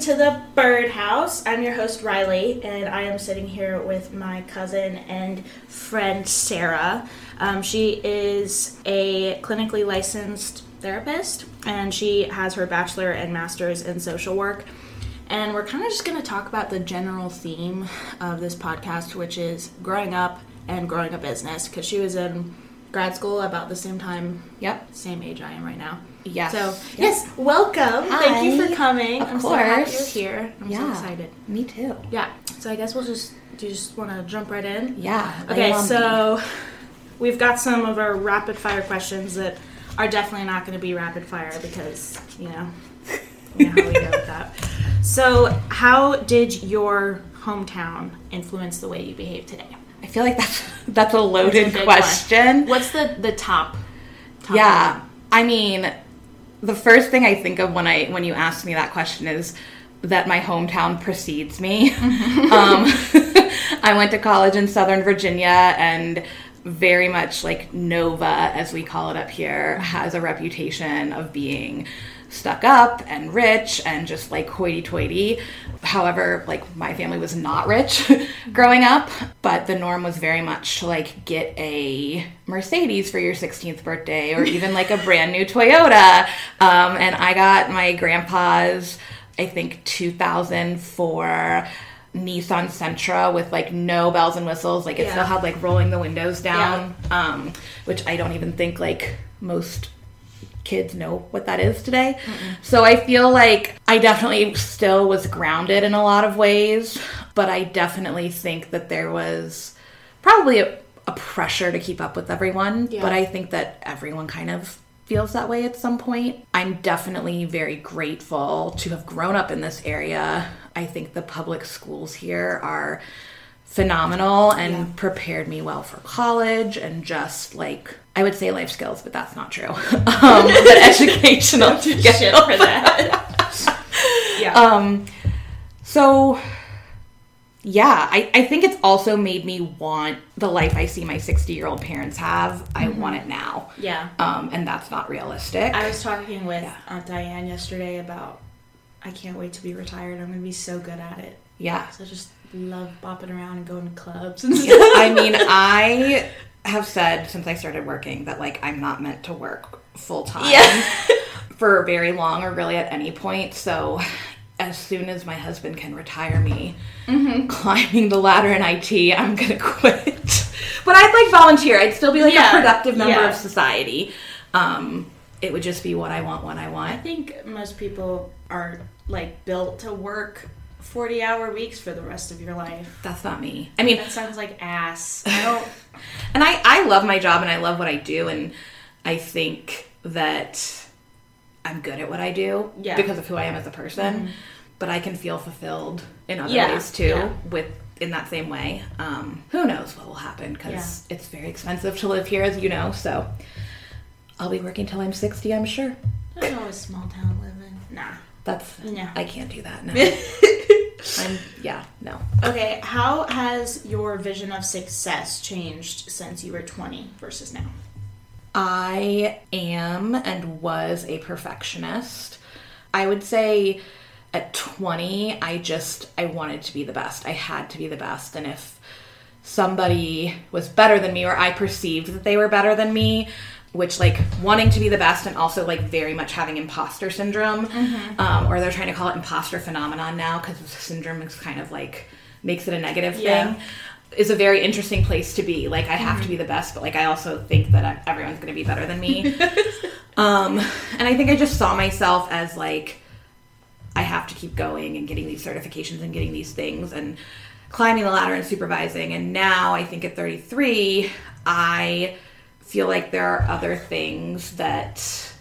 To the Birdhouse. I'm your host Riley, and I am sitting here with my cousin and friend Sarah. Um, she is a clinically licensed therapist, and she has her bachelor and master's in social work. And we're kind of just going to talk about the general theme of this podcast, which is growing up and growing a business, because she was in grad school about the same time, Yep. same age I am right now. Yes. So yes, welcome. Thank you for coming. Of I'm so happy you're here. I'm so Yeah. excited. Me too. Yeah. So I guess we'll just do you just want to jump right in? Yeah. Okay. So we've got some of our rapid fire questions that are definitely not going to be rapid fire because you know you know how we go with that. So how did your hometown influence the way you behave today? I feel like that's that's a loaded That's a question. What's the the top? top Yeah. one? I mean, the first thing I think of when I when you ask me that question is that my hometown precedes me. um, I went to college in Southern Virginia and very much like Nova, as we call it up here, has a reputation of being stuck up and rich and just like hoity toity. However, like my family was not rich growing up, but the norm was very much to like get a Mercedes for your 16th birthday or even like a brand new Toyota. Um, and I got my grandpa's, I think, 2004 Nissan Sentra with like no bells and whistles. Like it Yeah. still had like rolling the windows down, um, which I don't even think like most kids know what that is today. So I feel like I definitely still was grounded in a lot of ways, but I definitely think that there was probably a, a pressure to keep up with everyone. Yeah. But I think that everyone kind of feels that way at some point. I'm definitely very grateful to have grown up in this area. I think the public schools here are phenomenal and Yeah. prepared me well for college and just like I would say life skills, but that's not true. um, but educational Shit skills. for that. yeah. Um, so yeah, I, I think it's also made me want the life I see my 60 year old parents have. I want it now. yeah. Um, and that's not realistic. I was talking with Yeah. Aunt Diane yesterday about I can't wait to be retired. I'm going to be so good at it. yeah. So I just love bopping around and going to clubs and stuff. I mean, I have said since I started working that like I'm not meant to work full time Yeah. for very long or really at any point. So as soon as my husband can retire me Mm-hmm. climbing the ladder in IT, I'm gonna quit. But I'd like volunteer. I'd still be like Yeah. a productive member Yeah. of society. Um, it would just be what I want when I want. I think most people are like built to work 40 hour weeks for the rest of your life. That's not me. I mean, That sounds like ass. I don't. And I, I love my job and I love what I do and I think that I'm good at what I do Yeah. because of who I am as a person. But I can feel fulfilled in other Yeah, ways too yeah. with in that same way. Um, who knows what will happen because it's very expensive to live here as you know. So I'll be working till I'm 60, I'm sure. There's always small town living. Nah. That's No. I can't do that. No. I'm yeah, no. Okay, how has your vision of success changed since you were 20 versus now? I am and was a perfectionist. I would say at 20, I just I wanted to be the best. I had to be the best and if somebody was better than me or I perceived that they were better than me, which like wanting to be the best and also like very much having imposter syndrome um, or they're trying to call it imposter phenomenon now because syndrome is kind of like makes it a negative Yeah. thing is a very interesting place to be. Like i have to be the best but like i also think that I- everyone's going to be better than me. Um, and i think i just saw myself as like i have to keep going and getting these certifications and getting these things and climbing the ladder and supervising. And now i think at 33 i feel like there are other things that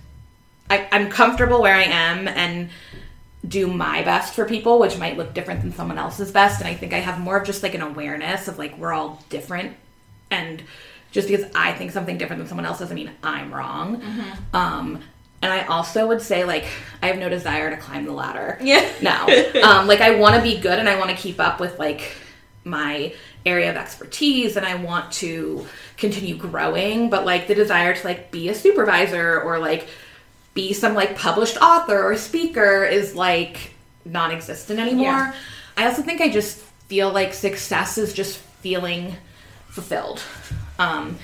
I, I'm comfortable where I am and do my best for people, which might look different than someone else's best. And I think I have more of just like an awareness of like we're all different. And just because I think something different than someone else doesn't mean I'm wrong. Um, and I also would say like I have no desire to climb the ladder. Yeah. No. Um, like I want to be good and I want to keep up with like my area of expertise and I want to continue growing, but like the desire to like be a supervisor or like be some like published author or speaker is like non-existent anymore. Yeah. I also think I just feel like success is just feeling fulfilled. Um,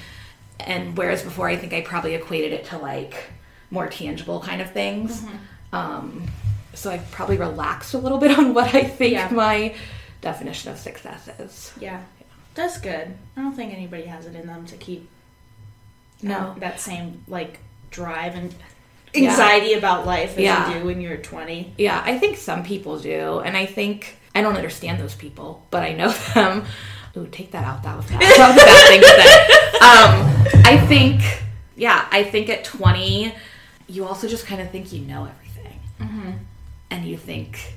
and whereas before I think I probably equated it to like more tangible kind of things. Mm-hmm. Um, so I've probably relaxed a little bit on what I think Yeah. my definition of success is. Yeah. That's good. I don't think anybody has it in them to keep No. that, that same like drive and Yeah. anxiety about life as Yeah. you do when you're 20. Yeah, I think some people do, and I think I don't understand those people, but I know them. Ooh, take that out. That was bad. That was a bad thing to say. Um, I think, yeah, I think at twenty, you also just kind of think you know everything, Mm-hmm. and you think,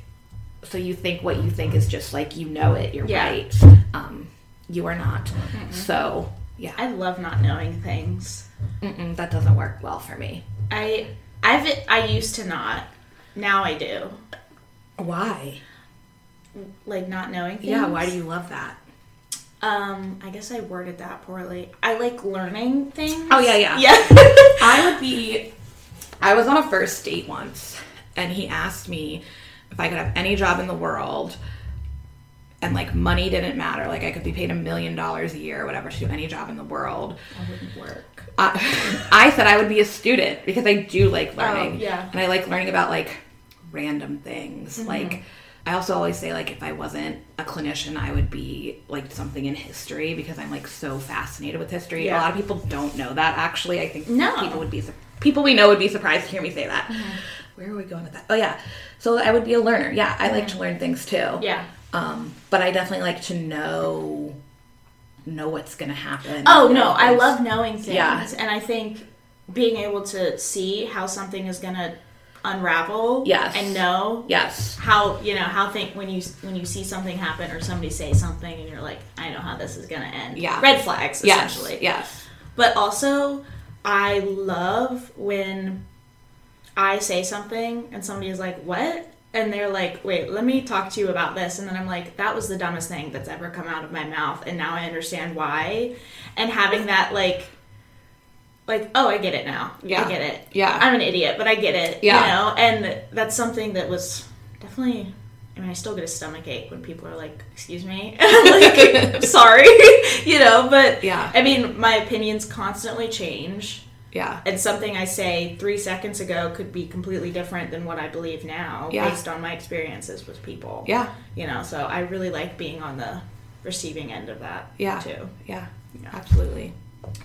so you think what you think is just like you know it. You're Yeah. right. Um, you are not. So yeah, I love not knowing things. Mm-mm, that doesn't work well for me. I I've I used to not. Now I do. Why? Like not knowing things. Yeah, why do you love that? Um, I guess I worded that poorly. I like learning things. Oh, yeah, yeah. Yeah. I would be. I was on a first date once, and he asked me if I could have any job in the world, and like money didn't matter. Like I could be paid a million dollars a year or whatever to do any job in the world. that wouldn't work. I, I said I would be a student because I do like learning. Oh, yeah. And I like learning about like random things. Mm-hmm. Like I also always say like if I wasn't a clinician, I would be like something in history because I'm like so fascinated with history. Yeah. A lot of people don't know that actually. I think No. Mm-hmm. people would be people we know would be surprised to hear me say that. Where are we going with that? Oh yeah. So I would be a learner. Yeah, I like to learn things too. Yeah. Um, but I definitely like to know know what's gonna happen. Oh no, I love knowing things, Yeah. and I think being able to see how something is gonna unravel. Yes. And know Yes. how you know how think when you when you see something happen or somebody say something and you're like, I know how this is gonna end. Yeah. Red flags Yes. essentially. Yes. But also, I love when I say something and somebody is like, "What?" and they're like, "Wait, let me talk to you about this." And then I'm like, "That was the dumbest thing that's ever come out of my mouth, and now I understand why." And having that like like, "Oh, I get it now. Yeah. I get it. Yeah. I'm an idiot, but I get it." Yeah. You know, and that's something that was definitely I mean, I still get a stomach ache when people are like, "Excuse me," like, I'm sorry, you know. But Yeah. I mean, my opinions constantly change, Yeah. and something I say three seconds ago could be completely different than what I believe now, Yeah. based on my experiences with people. Yeah. you know. So I really like being on the receiving end of that. Yeah. too. Yeah. yeah. Absolutely.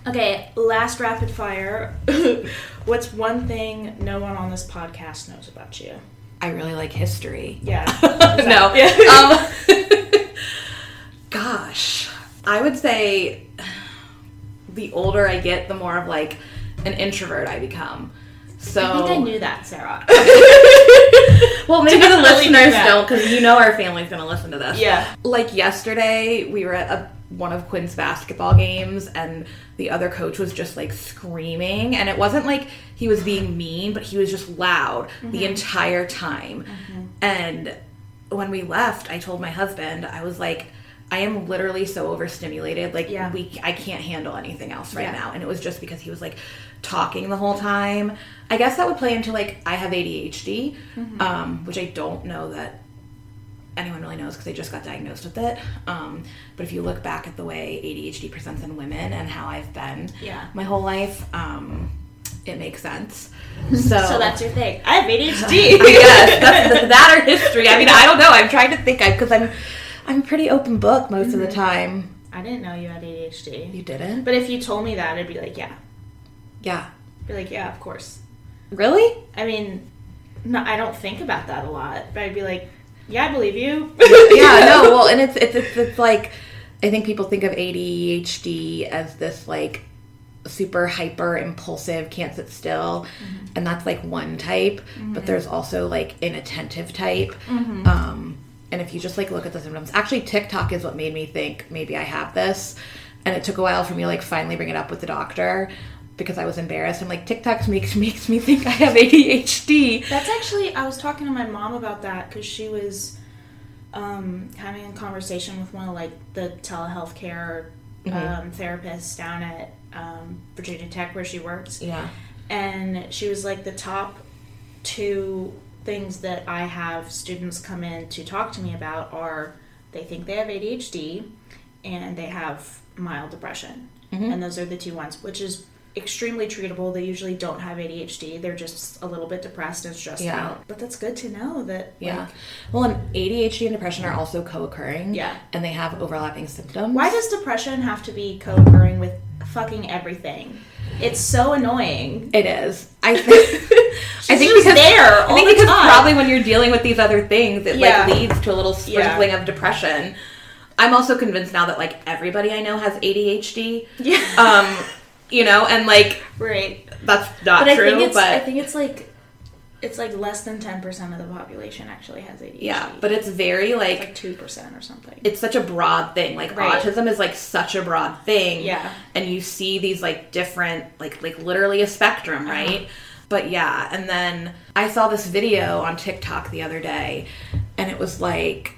Okay, last rapid fire. What's one thing no one on this podcast knows about you? I really like history. Yeah. no. Yeah. Um, gosh, I would say the older I get, the more of like an introvert I become. So I think I knew that, Sarah. Well, maybe the Definitely listeners don't, because you know our family's gonna listen to this. Yeah. Like yesterday, we were at a, one of Quinn's basketball games, and the other coach was just like screaming, and it wasn't like he was being mean, but he was just loud Mm-hmm. the entire time. And when we left, I told my husband, I was like. I am literally so overstimulated. Like Yeah. we, I can't handle anything else right Yeah. now. And it was just because he was like talking the whole time. I guess that would play into like I have ADHD, Mm-hmm. um, which I don't know that anyone really knows because I just got diagnosed with it. Um, but if you look back at the way ADHD presents in women and how I've been Yeah. my whole life, um, it makes sense. So, So that's your thing. I have ADHD. that's that or history. I mean, I don't know. I'm trying to think because I'm I'm pretty open book most of the time. I didn't know you had ADHD. You didn't? But if you told me that, I'd be like, yeah. Yeah. Be like, yeah, of course. Really? I mean, no, I don't think about that a lot, but I'd be like, yeah, I believe you. yeah, no, well, and it's, it's it's it's like I think people think of ADHD as this like super hyper impulsive, can't sit still, mm-hmm. and that's like one type. But mm-hmm. there's also like inattentive type. Mm-hmm. Um, and if you just like look at the symptoms, actually TikTok is what made me think maybe I have this, and it took a while for me to like finally bring it up with the doctor. Because I was embarrassed. I'm like, TikTok makes makes me think I have ADHD. That's actually, I was talking to my mom about that because she was um, having a conversation with one of like the telehealth care um, therapists down at um, Virginia Tech where she works. Yeah. and she was like the top two things that I have students come in to talk to me about are they think they have ADHD and they have mild depression. Mm-hmm. And those are the two ones, which is extremely treatable. They usually don't have ADHD. They're just a little bit depressed and stressed Yeah. out. But that's good to know that Yeah. like, Well, and ADHD and depression are also co-occurring. Yeah. And they have overlapping symptoms. why does depression have to be co-occurring with fucking everything? It's so annoying. it is? I think. I think because there I all think the because time. probably when you're dealing with these other things, it Yeah. like leads to a little Yeah. sprinkling of depression. I'm also convinced now that like everybody I know has ADHD. Yeah. Um, you know, and like right. that's not But I true. think it's but I think it's like it's like less than ten percent of the population actually has ADHD. yeah, but it's very it's like like two percent or something. it's such a broad thing. Like Right. autism is like such a broad thing. Yeah. And you see these like different like like literally a spectrum, Uh-huh. right? But yeah, and then I saw this video on TikTok the other day and it was like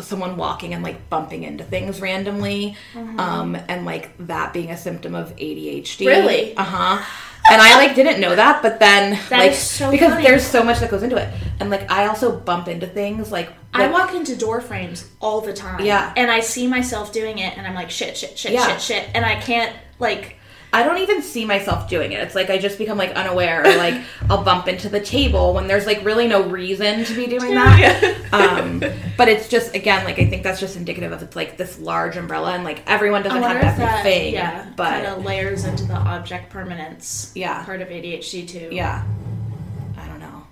someone walking and like bumping into things randomly um and like that being a symptom of ADHD. Mm-hmm. Really? Uh-huh. And I like didn't know that, but then That like so because funny. there's so much that goes into it. And like I also bump into things like I walk into door frames all the time. Yeah. And I see myself doing it and I'm like shit, shit, shit, Yeah. shit, shit. And I can't like I don't even see myself doing it. It's like I just become like unaware or like I'll bump into the table when there's like really no reason to be doing that. Um, but it's just again like I think that's just indicative of it's like this large umbrella and like everyone doesn't have that everything. yeah, but kind of layers into the object permanence Yeah. part of ADHD too. yeah, I don't know.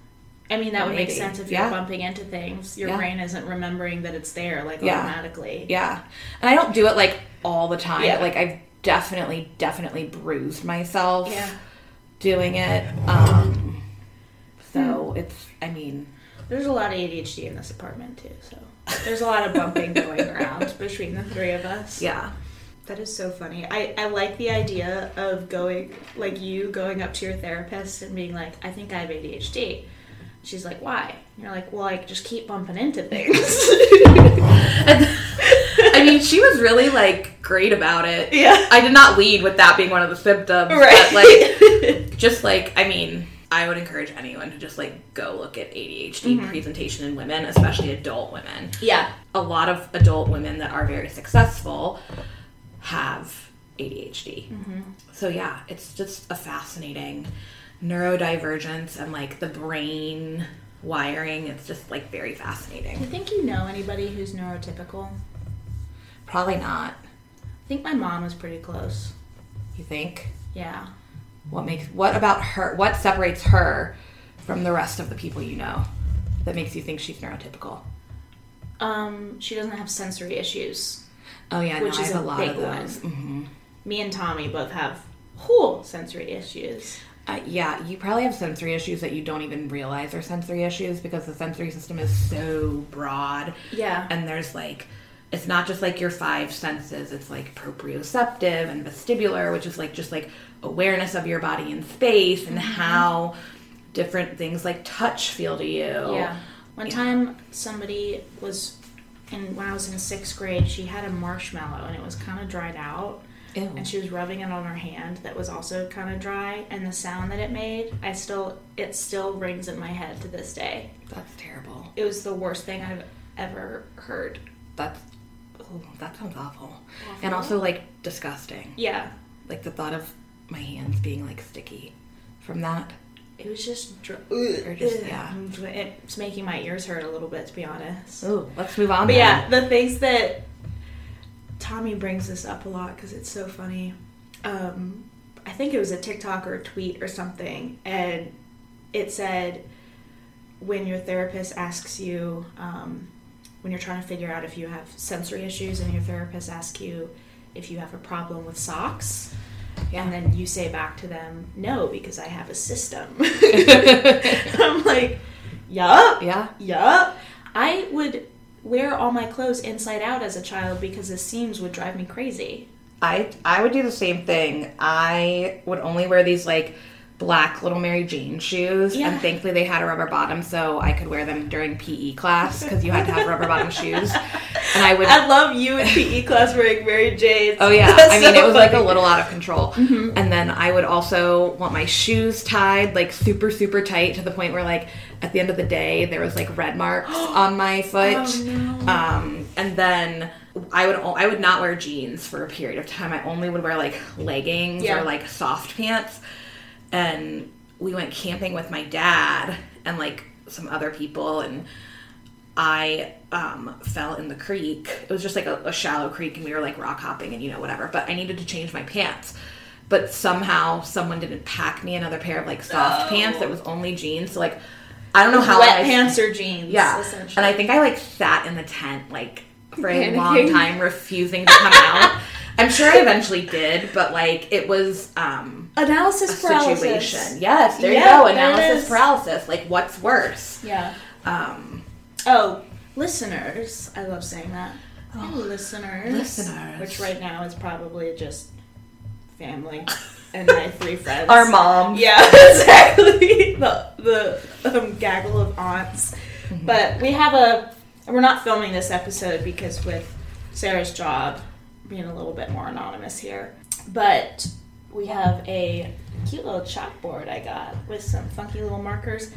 I mean that would make sense if you're Yeah. bumping into things. Your Yeah. brain isn't remembering that it's there like Yeah. automatically. Yeah, and I don't do it like all the time. Yeah. Like I've definitely definitely bruised myself Yeah. doing it. Um, Hmm. so it's I mean There's a lot of ADHD in this apartment too, so there's a lot of bumping going around between the three of us. yeah. That is so funny. I, I like the idea of going, like you going up to your therapist and being like, I think I have ADHD. She's like, why? And you're like, well, I just keep bumping into things. I mean, she was really like great about it. Yeah. I did not lead with that being one of the symptoms, Right. but like, just like, I mean, I would encourage anyone to just like go look at ADHD mm-hmm. presentation in women, especially adult women. yeah. A lot of adult women that are very successful have ADHD. Mm-hmm. So yeah, it's just a fascinating neurodivergence and like the brain wiring. It's just like very fascinating. Do you think you know anybody who's neurotypical? Probably not. I think my mom is pretty close. You think? Yeah. What makes what about her? What separates her from the rest of the people you know that makes you think she's neurotypical? Um, she doesn't have sensory issues. Oh yeah, Which no, I is have a a lot big of those. hmm Me and Tommy both have whole sensory issues. Uh, yeah, you probably have sensory issues that you don't even realize are sensory issues because the sensory system is so broad, Yeah. and there's like. It's not just like your five senses, it's like proprioceptive and vestibular, which is like just like awareness of your body in space and mm-hmm. how different things like touch feel to you. Yeah. One Yeah. time, somebody was, in when I was in sixth grade, she had a marshmallow and it was kind of dried out, Ew. and she was rubbing it on her hand that was also kind of dry, and the sound that it made, I still, it still rings in my head to this day. That's terrible. It was the worst thing I've ever heard. That's oh, that sounds awful. And also like disgusting. Yeah. Like the thought of my hands being like sticky from that. It was just, dr- Or just- yeah. It's making my ears hurt a little bit, to be honest. Oh, let's move on. But then. yeah, the things that Tommy brings this up a lot because it's so funny. Um, I think it was a TikTok or a tweet or something, and it said when your therapist asks you, um, when you're trying to figure out if you have sensory issues, and your therapist asks you if you have a problem with socks. Yeah. And then you say back to them, no, because I have a system. I'm like, yup, Yeah. Yup. I would wear all my clothes inside out as a child because the seams would drive me crazy. I I would do the same thing. I would only wear these like black little Mary Jane shoes, Yeah. and thankfully they had a rubber bottom, so I could wear them during PE class because you had to have rubber bottom shoes. And I would. I love you in PE class wearing Mary Jane's. Oh yeah, That's I mean so it was like a little out of control. And then I would also want my shoes tied like super super tight to the point where like at the end of the day there was like red marks on my foot. Oh, no. Um, and then I would I would not wear jeans for a period of time. I only would wear like leggings Yeah. or like soft pants. And we went camping with my dad and like some other people and I um, fell in the creek. It was just like a, a shallow creek, and we were like rock hopping and you know whatever. But I needed to change my pants. But somehow someone didn't pack me another pair of like soft pants that was only jeans. So like I don't know how wet I- pants or jeans. yeah, essentially. and I think I like sat in the tent like for a Panicking. long time, refusing to come out. I'm sure I eventually did, but like it was um analysis paralysis. situation. Yes, there Yeah, you go. Analysis paralysis. Like what's worse? Yeah. Um, Oh, listeners. I love saying that. Hey, listeners. listeners. Which right now is probably just family and my three friends. our mom. Yeah, exactly. The the um, gaggle of aunts. Mm-hmm. But we have a. We're not filming this episode because with Sarah's job being a little bit more anonymous here, but we have a cute little chalkboard I got with some funky little markers.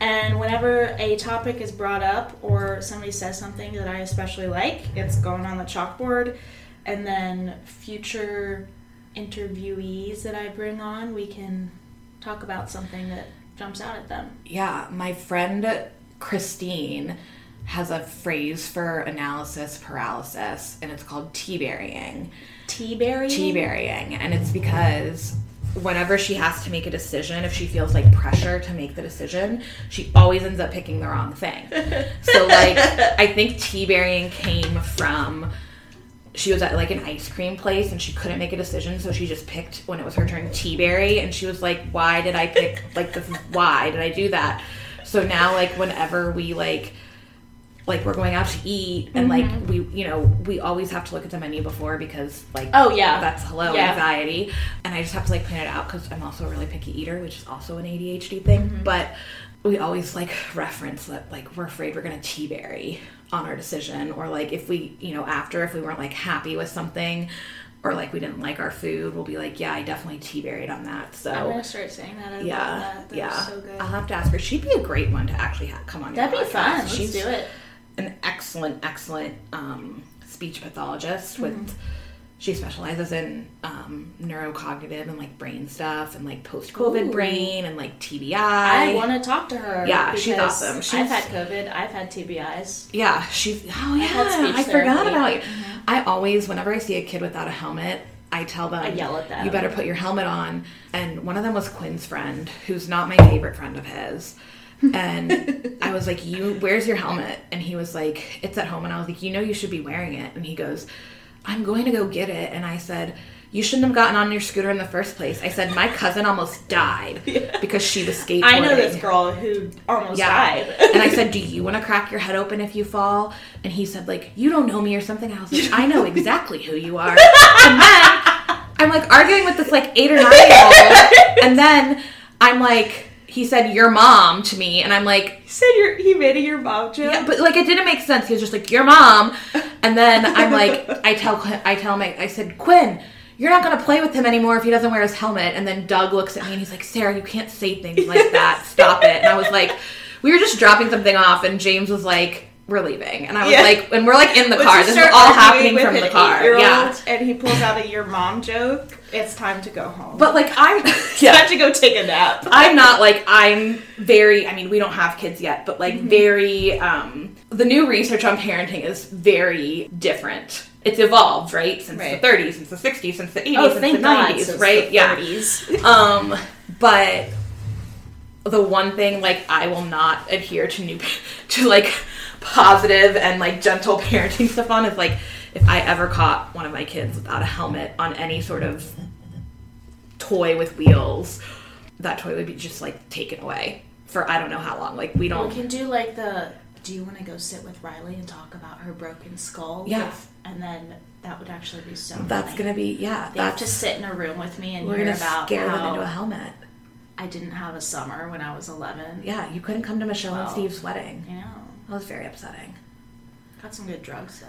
And whenever a topic is brought up or somebody says something that I especially like, it's going on the chalkboard. And then future interviewees that I bring on, we can talk about something that jumps out at them. Yeah, my friend Christine has a phrase for analysis paralysis, and it's called tea burying. Tea berry? tea burying and it's because whenever she has to make a decision if she feels like pressure to make the decision she always ends up picking the wrong thing so like i think tea burying came from she was at like an ice cream place and she couldn't make a decision so she just picked when it was her turn tea berry and she was like why did i pick like this why did i do that so now like whenever we like like we're going out to eat and like we you know we always have to look at the menu before because like Oh, yeah. that's hello Yeah. anxiety and i just have to like plan it out because i'm also a really picky eater which is also an adhd thing Mm-hmm. but we always like reference that like we're afraid we're gonna tea berry on our decision or like if we you know after if we weren't like happy with something or like we didn't like our food we'll be like yeah i definitely tea buried on that so I'm gonna start saying that. I yeah that. That yeah so good. i'll have to ask her she'd be a great one to actually come on That'd be fun. Let's She's- do it. An excellent, excellent um, speech pathologist with. Mm-hmm. She specializes in um, neurocognitive and like brain stuff and like post COVID brain and like TBI. I want to talk to her. Yeah, she's awesome. I've had COVID. I've had TBIs. yeah, she's. Oh yeah, I forgot about you. I always, whenever I see a kid without a helmet, I tell them, I yell at them. You better put your helmet on. And one of them was Quinn's friend, who's not my favorite friend of his. And I was like, "You, where's your helmet?" And he was like, "It's at home." And I was like, "You know, you should be wearing it." And he goes, "I'm going to go get it." And I said, "You shouldn't have gotten on your scooter in the first place." I said, "My cousin almost died because she was skateboarding." I know this girl who almost died. and I said, "Do you want to crack your head open if you fall?" And he said, "Like you don't know me or something." I was like, "I know exactly who you are." And then I'm like arguing with this like eight or nine year old, and then I'm like, he said, "Your mom" to me, and I'm like, He said your he made a your mom joke. yeah, but like it didn't make sense. He was just like, "Your mom," and then I'm like, I tell Quinn, I tell my, I said, Quinn. You're not gonna play with him anymore if he doesn't wear his helmet. And then Doug looks at me and he's like, Sarah, you can't say things like that. Stop it. And I was like, we were just dropping something off, and James was like, we're leaving. And I was Yeah. like, and we're like in the Would car. This is all happening from the car. Yeah. And he pulls out a your mom joke. It's time to go home. But like I'm yeah. time to go take a nap. I'm not like I'm very I mean we don't have kids yet, but Mm-hmm. like very um the new research on parenting is very different. It's evolved, right? Since Right. the 30s, since the 60s, since the 80s, Oh, since the God. 90s, since right? the yeah. 30s. Um but the one thing like I will not adhere to new to like positive and like gentle parenting stuff on is like if I ever caught one of my kids without a helmet on any sort of toy with wheels, that toy would be just like taken away for I don't know how long. Like we don't We can do like the. Do you want to go sit with Riley and talk about her broken skull? Yeah. With- and then that would actually be so. that's funny. gonna be yeah, They have to sit in a room with me and we're hear gonna about scare them into a helmet. I didn't have a summer when I was 11. Yeah, you couldn't come to Michelle and Steve's wedding. You know, That was very upsetting. got some good drugs though.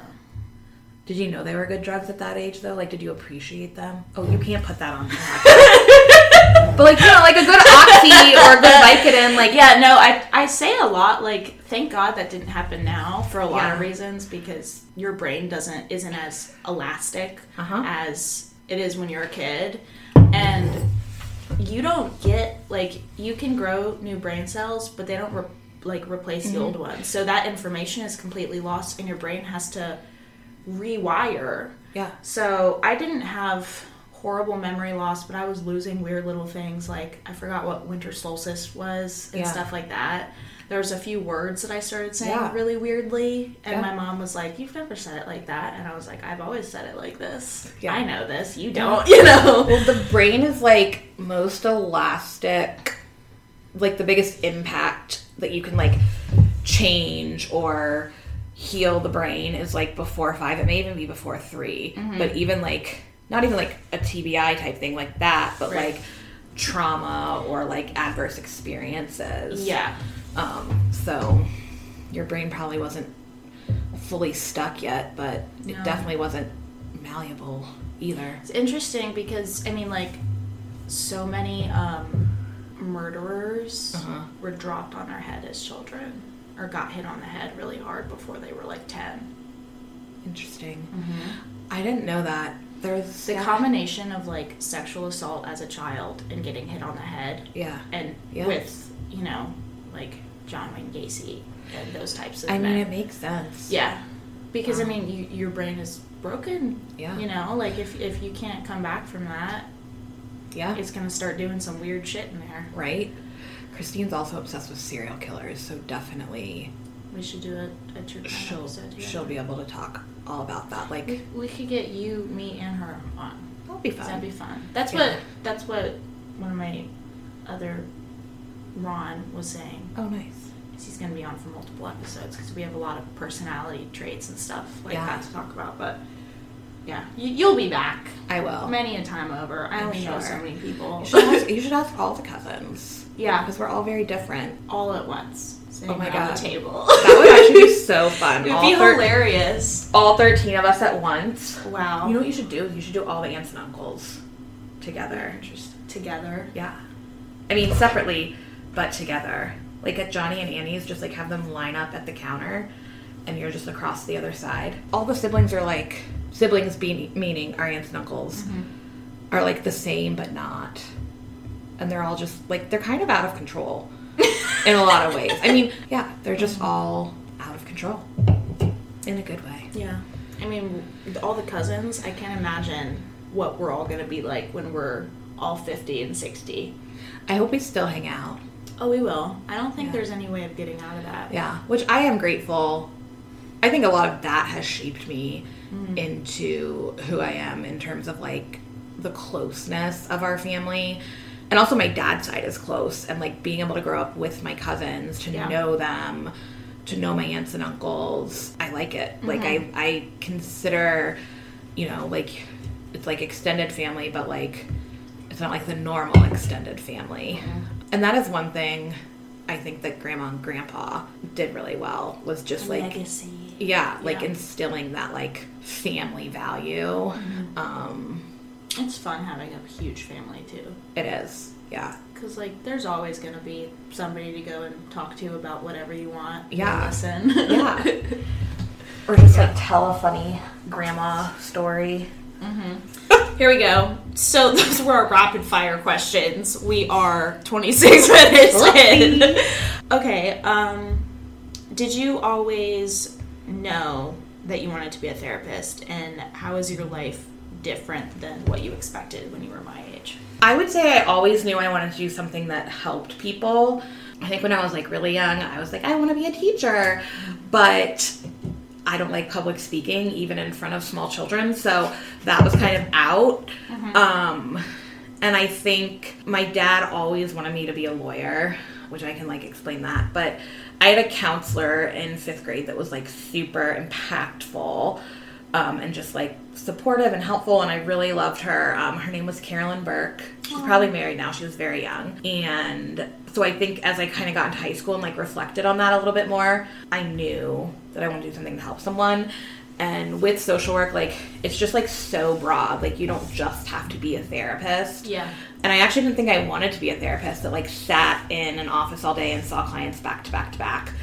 Did you know they were good drugs at that age though? Like, did you appreciate them? Oh, you can't put that on. but like, you know, like a good oxy or a good Vicodin, like Yeah, no, I I say a lot like thank God that didn't happen now for a lot of reasons because your brain doesn't isn't as elastic Uh-huh. as it is when you're a kid and you don't get like you can grow new brain cells but they don't re- like replace the old ones. So that information is completely lost and your brain has to rewire. yeah, So I didn't have horrible memory loss, but I was losing weird little things like I forgot what winter solstice was and Yeah. stuff like that. There was a few words that I started saying Yeah. really weirdly, and Yeah. my mom was like, "You've never said it like that," and I was like, "I've always said it like this. I know this. You don't. You know." Well, the brain is like most elastic, like the biggest impact that you can like change or heal the brain is like before five. It may even be before 3 Mm-hmm. but even like not even like a TBI type thing like that, but Right. like trauma or like adverse experiences. Yeah. Um, so your brain probably wasn't fully stuck yet, but it definitely wasn't malleable either. It's interesting because I mean, like, so many um, murderers Uh-huh. were dropped on their head as children, or got hit on the head really hard before they were like ten. Interesting. Mm-hmm. I didn't know that. There's The combination of like sexual assault as a child and getting hit on the head, yeah. and Yeah. with you know, like John Wayne Gacy and those types of I men. mean, it makes sense. yeah, because I um, mean, you, your brain is broken. Yeah. You know, like if if you can't come back from that, Yeah. it's gonna start doing some weird shit in there. right. Christine's also obsessed with serial killers, so definitely We should do a, a true crime she'll episode she'll be able to talk all about that. Like We, we could get you, me, and her on. that'll be fun. That'd be fun. That's Yeah. what that's what one of my other Ron was saying. oh, nice. He's going to be on for multiple episodes because we have a lot of personality traits and stuff like Yeah. that to talk about. But yeah, you, you'll be back I will. many a time over. I I'm only know so many people. You should, ask, you should ask all the cousins yeah, because we're all very different. all at once. Oh my God. the table. That would actually be so fun. It would all, be thir- hilarious. all thirteen of us at once. Wow. You know what you should do? You should do all the aunts and uncles together. Just Together. Yeah. I mean, separately, but together. Like at Johnny and Annie's, just like have them line up at the counter and you're just across the other side. All the siblings are like, siblings being, meaning our aunts and uncles, mm-hmm. are like the same but not. And they're all just like, they're kind of out of control in a lot of ways. I mean, yeah, they're just all out of control in a good way. Yeah. I mean, all the cousins, I can't imagine what we're all going to be like when we're all 50 and 60. I hope we still hang out. Oh, we will. I don't think Yeah. there's any way of getting out of that. Yeah, which I am grateful. I think a lot of that has shaped me Mm-hmm. into who I am in terms of like the closeness of our family. And also my dad's side is close and like being able to grow up with my cousins, to Yeah. know them, to know my aunts and uncles. I like it. Like Mm-hmm. I I consider, you know, like it's like extended family, but like it's not like the normal extended family. Mm-hmm. And that is one thing I think that grandma and grandpa did really well was just like Legacy. yeah, like Yeah. instilling that like family value. Um It's fun having a huge family, too. it is. Yeah. Because, like, there's always going to be somebody to go and talk to about whatever you want. and Yeah. Listen. Yeah. or just like tell a funny grandma story. Here we go. So those were our rapid fire questions. We are 26 minutes in. okay. Um, did you always know that you wanted to be a therapist, and how is your life different than what you expected when you were my age? I would say I always knew I wanted to do something that helped people. I think when I was like really young, I was like, I want to be a teacher, but I don't like public speaking, even in front of small children. So that was kind of out. Um, and I think my dad always wanted me to be a lawyer, which I can like explain that. But I had a counselor in fifth grade that was like super impactful um, and just like supportive and helpful. And I really loved her. Um, her name was Carolyn Burke. She's probably married now. She was very young. And so I think as I kind of got into high school and like reflected on that a little bit more, I knew that I wanted to do something to help someone. And with social work, like it's just like so broad. Like you don't just have to be a therapist. Yeah. And I actually didn't think I wanted to be a therapist that like sat in an office all day and saw clients back to back to back.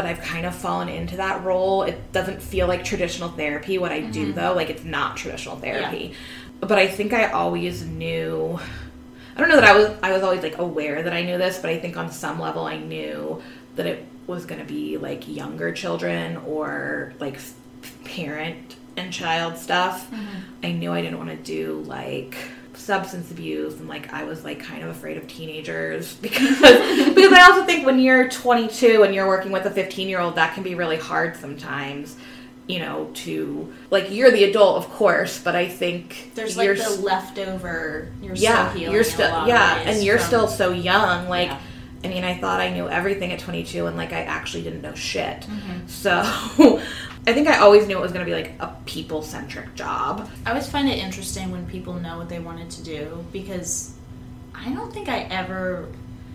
But I've kind of fallen into that role. It doesn't feel like traditional therapy. What I do mm-hmm. though, like it's not traditional therapy. But I think I always knew I don't know that I was I was always like aware that I knew this, but I think on some level I knew that it was going to be like younger children or like parent and child stuff. Mm-hmm. I knew I didn't want to do like substance abuse and like I was like kind of afraid of teenagers because because I also think when you're 22 and you're working with a 15 year old that can be really hard sometimes you know to like you're the adult of course but I think There's like the leftover. You're yeah still you're still yeah and you're from- still so young like Yeah. I mean i thought i knew everything at 22 and like i actually didn't know shit. Mm-hmm. so i think i always knew it was going to be like a people centric job. I always find it interesting when people know what they wanted to do because I don't think I ever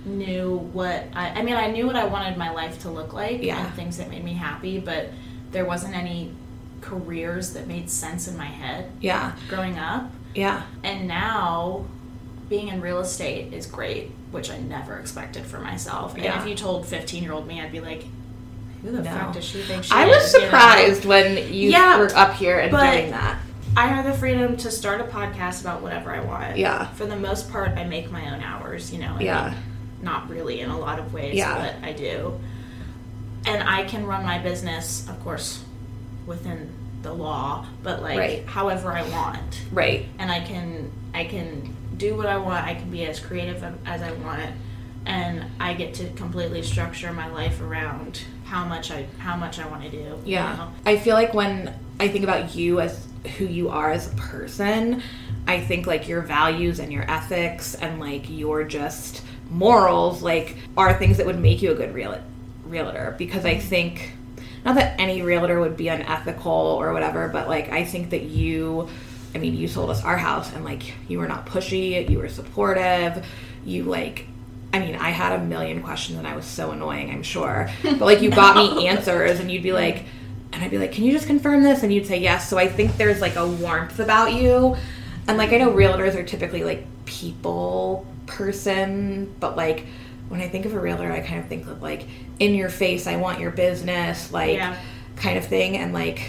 knew what I, I mean I knew what I wanted my life to look like Yeah. and things that made me happy but there wasn't any careers that made sense in my head yeah. growing up. Yeah. And now being in real estate is great which I never expected for myself and Yeah. if you told 15 year old me I'd be like who the No. fuck does she think she i was is, you know? surprised when you Yeah, were up here and doing that I have the freedom to start a podcast about whatever I want. Yeah. For the most part, I make my own hours, you know. I Yeah. mean, not really in a lot of ways, Yeah. but I do. And I can run my business, of course, within the law, but like Right. however I want. right And I can I can do what I want. I can be as creative as I want. And I get to completely structure my life around how much I how much I want to do. you Yeah. know? I feel like when I think about you as who you are as a person, I think like your values and your ethics and like your just morals like are things that would make you a good real- realtor because I mm-hmm. think not that any realtor would be unethical or whatever, but like I think that you I mean, you sold us our house and like you were not pushy, you were supportive, you like I mean, I had a million questions and I was so annoying, I'm sure. But like you got me answers and you'd be like and I'd be like, "Can you just confirm this?" and you'd say yes. So I think there's like a warmth about you. And like I know realtors are typically like people person, but like when I think of a realtor, I kind of think of like in your face, I want your business, like Yeah. kind of thing and like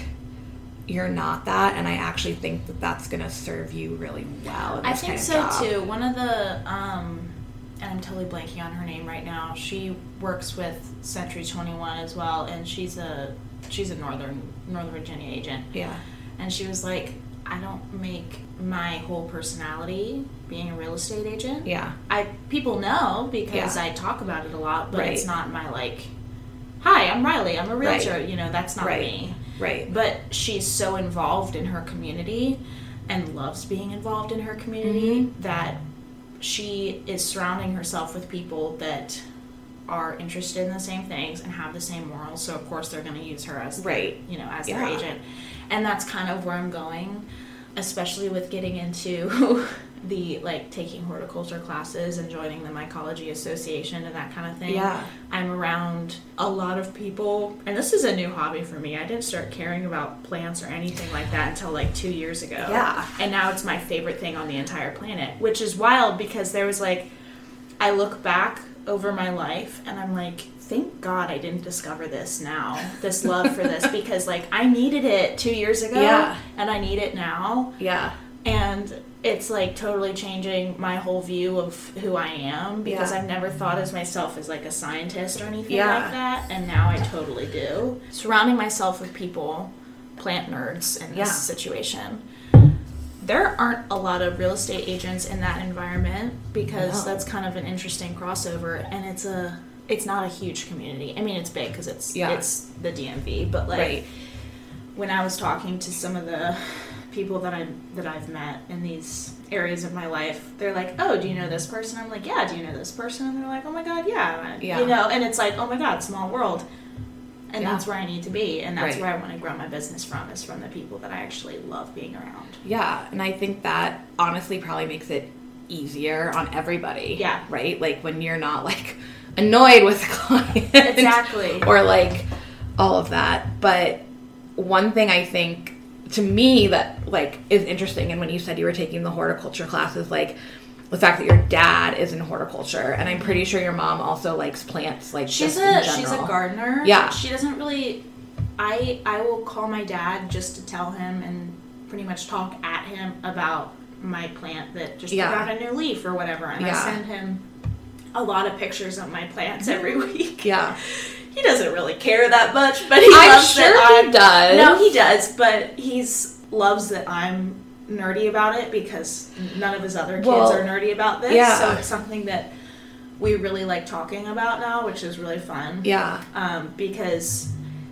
you're not that and I actually think that that's going to serve you really well I think so job. too. One of the, um, and I'm totally blanking on her name right now. She works with Century 21 as well, and she's a she's a Northern Northern Virginia agent. Yeah. And she was like, I don't make my whole personality being a real estate agent. Yeah. I people know because Yeah. I talk about it a lot, but it's not my like. Hi, I'm Riley. I'm a Right. realtor. You know, that's not Right. me Right. but she's so involved in her community and loves being involved in her community Mm-hmm. that she is surrounding herself with people that are interested in the same things and have the same morals so of course they're going to use her as their- Right. you know as Yeah. their agent and that's kind of where i'm going especially with getting into the like taking horticulture classes and joining the mycology association and that kind of thing Yeah. I'm around a lot of people, and this is a new hobby for me. I didn't start caring about plants or anything like that until like two years ago. Yeah. And now it's my favorite thing on the entire planet, which is wild because there was like, I look back over my life and I'm like, thank God I didn't discover this now, this love for this, because like I needed it two years ago Yeah. and I need it now Yeah. and it's like totally changing my whole view of who I am because Yeah. I've never thought as myself as like a scientist or anything Yeah. like that, and now I totally do. Surrounding myself with people, plant nerds in this Yeah. situation. There aren't a lot of real estate agents in that environment because No. that's kind of an interesting crossover, and it's a it's not a huge community. I mean, it's big because it's Yeah. it's the DMV, but like Right. when I was talking to some of the people that I that I've met in these areas of my life, they're like, "Oh, do you know this person?" I'm like, "Yeah." Do you know this person? And they're like, "Oh my god, yeah." Yeah. You know, and it's like, "Oh my god, small world." and Yeah. that's where I need to be, and that's Right. where I want to grow my business from. Is from the people that I actually love being around. Yeah, and I think that honestly probably makes it easier on everybody. Yeah. Right? Like when you're not like annoyed with the client. Exactly. or like all of that. But one thing I think to me that like is interesting and when you said you were taking the horticulture classes like the fact that your dad is in horticulture and I'm pretty sure your mom also likes plants like She's a she's a gardener. Yeah. She doesn't really. I I will call my dad just to tell him and pretty much talk at him about my plant that just Yeah. out a new leaf or whatever, and I send him a lot of pictures of my plants every mm-hmm. week. Yeah. He doesn't really care that much, but he I'm loves sure that he does. No, he does, but he's loves that I'm nerdy about it because none of his other kids Well, are nerdy about this. yeah. So it's something that we really like talking about now, which is really fun. Yeah. Um, because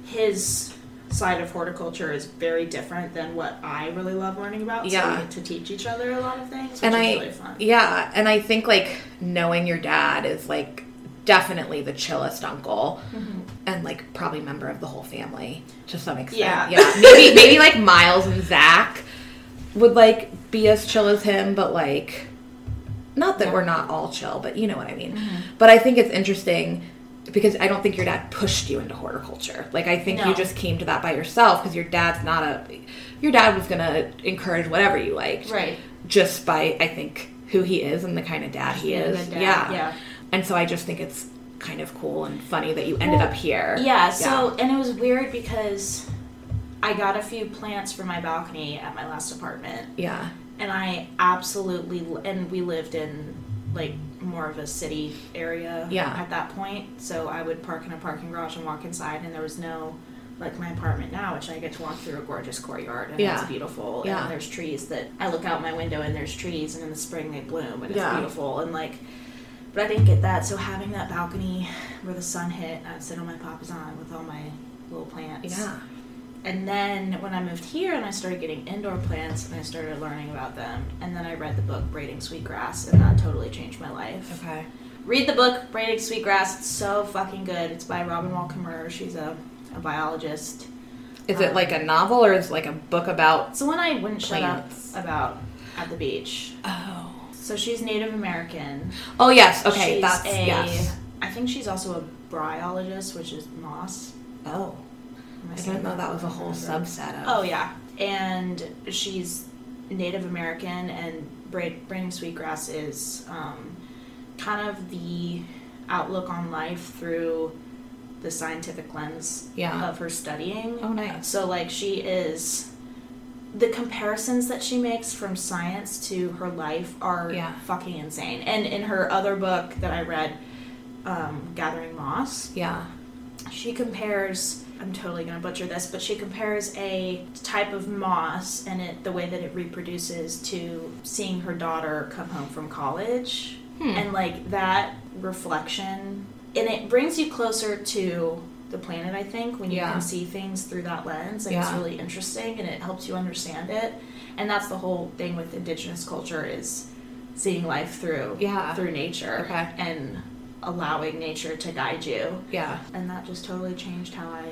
his side of horticulture is very different than what I really love learning about. So Yeah. we get to teach each other a lot of things, which and is I really fun. yeah, and I think like knowing your dad is like definitely the chillest uncle, Mm-hmm. and like probably member of the whole family to some extent. Yeah. yeah. Maybe maybe like Miles and Zach would like be as chill as him, but like not that Yeah. we're not all chill, but you know what I mean. Mm-hmm. But I think it's interesting because I don't think your dad pushed you into horticulture. Like I think No. you just came to that by yourself because your dad's not a your dad was gonna encourage whatever you liked Right. just by I think who he is and the kind of dad he is. dad, Yeah. yeah. And so I just think it's kind of cool and funny that you ended Well, up here. Yeah, so and it was weird because I got a few plants for my balcony at my last apartment, yeah. and I absolutely and we lived in like more of a city area Yeah. at that point. So I would park in a parking garage and walk inside, and there was no like my apartment now, which I get to walk through a gorgeous courtyard and Yeah. it's beautiful. Yeah. And there's trees that I look out my window and there's trees, and in the spring they bloom and it's Yeah. beautiful and like. But I didn't get that, so having that balcony where the sun hit, I'd sit on my papasan with all my little plants. Yeah. And then when I moved here and I started getting indoor plants and I started learning about them, and then I read the book Braiding Sweetgrass, and that totally changed my life. Okay. Read the book Braiding Sweetgrass; it's so fucking good. It's by Robin Wall Kimmerer. She's a, a biologist. Is it um, like a novel or is it like a book about It's the one I wouldn't Plants. shut up about at the beach. Oh. So she's Native American. Oh yes, okay, she's that's a, yes. I think she's also a bryologist, which is moss. Oh. Am I didn't know that was a whole remember. subset of Oh yeah, and she's Native American, and braid, sweetgrass is um, kind of the outlook on life through the scientific lens Yeah. of her studying. Oh, nice. So like she is. The comparisons that she makes from science to her life are Yeah. fucking insane. And in her other book that I read, um, Gathering Moss, Yeah. she compares i'm totally going to butcher this but she compares a type of moss and it the way that it reproduces to seeing her daughter come home from college Hmm. and like that reflection and it brings you closer to the planet i think when you Yeah. can see things through that lens and it's really interesting and it helps you understand it and that's the whole thing with indigenous culture is seeing life through Yeah. through nature Okay. and allowing nature to guide you Yeah. and that just totally changed how I.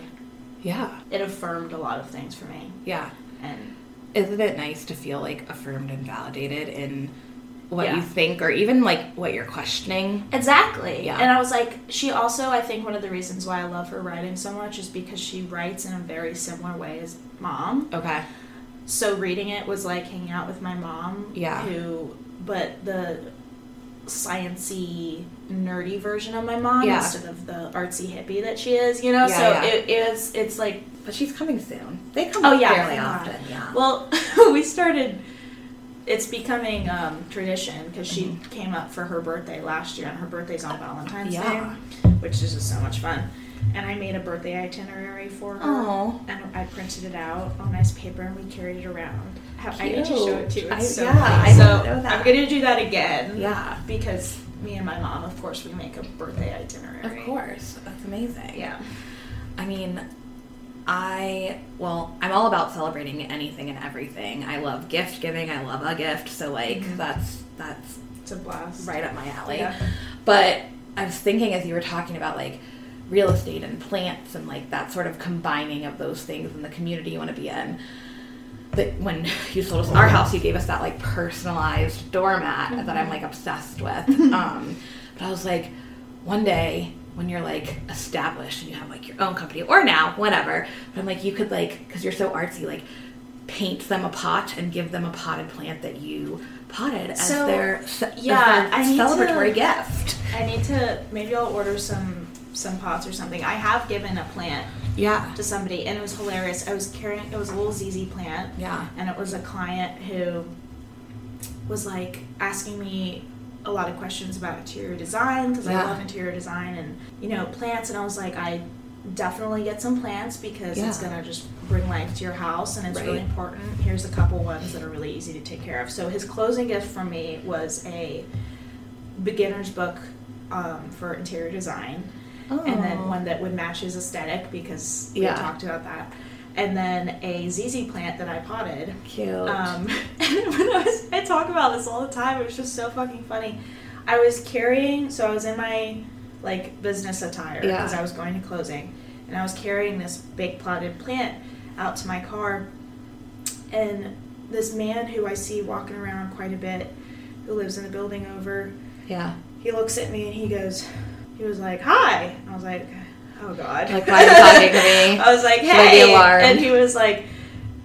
Yeah. It affirmed a lot of things for me, Yeah. and Isn't it nice to feel like affirmed and validated in what Yeah. you think or even like what you're questioning? exactly. Yeah. And I was like, she also, I think, one of the reasons why I love her writing so much is because she writes in a very similar way as mom. Okay. So reading it was like hanging out with my mom. Yeah. Who, but the sciency nerdy version of my mom Yeah. instead of the artsy hippie that she is, you know. Yeah, so yeah. it is. It's like But she's coming soon. They come Oh, yeah, fairly often. Yeah. Well, we started. It's becoming um, tradition because she came up for her birthday last year, and her birthday's on Valentine's Yeah. Day, which is just so much fun. And I made a birthday itinerary for her, Oh. and I printed it out on nice paper, and we carried it around. How- I need to show it to you. It's I- so yeah. I so know that. I'm gonna do that again. Yeah. because me and my mom, of course, we make a birthday itinerary. Of course. That's amazing. Yeah. I mean, I well, I'm all about celebrating anything and everything. I love gift giving. I love a gift. So like that's that's It's a blast. right up my alley. Yeah. But I was thinking as you were talking about like real estate and plants and like that sort of combining of those things in the community you want to be in. That when you sold us our house, you gave us that like personalized doormat that I'm like obsessed with. um, but I was like, one day when you're like established and you have like your own company or now, whatever. But I'm like, you could like, because you're so artsy, like paint them a pot and give them a potted plant that you potted as So, their ce- as yeah, their I need celebratory to- gift. I need to maybe I'll order some some pots or something. I have given a plant Yeah, to somebody and it was hilarious. I was carrying it was a little ZZ plant yeah, and it was a client who was like asking me a lot of questions about interior design because Yeah. I love interior design and you know plants and I was like I definitely get some plants because it's gonna just bring life to your house and it's really important. Here's a couple ones that are really easy to take care of. So his closing gift from me was a beginner's book um, for interior design and then Oh. one that would match his aesthetic because we Yeah. talked about that. And then a ZZ plant that I potted. cute. Um, and when I was, I talk about this all the time. It was just so fucking funny. I was carrying, so I was in my like business attire Yeah. because I was going to closing, and I was carrying this big potted plant out to my car, and this man who I see walking around quite a bit, who lives in the building over, yeah, he looks at me and he goes, he was like, "Hi." I was like, "Oh God." Like, why are you talking to me? I was like, Should I be "Hey," and he was like,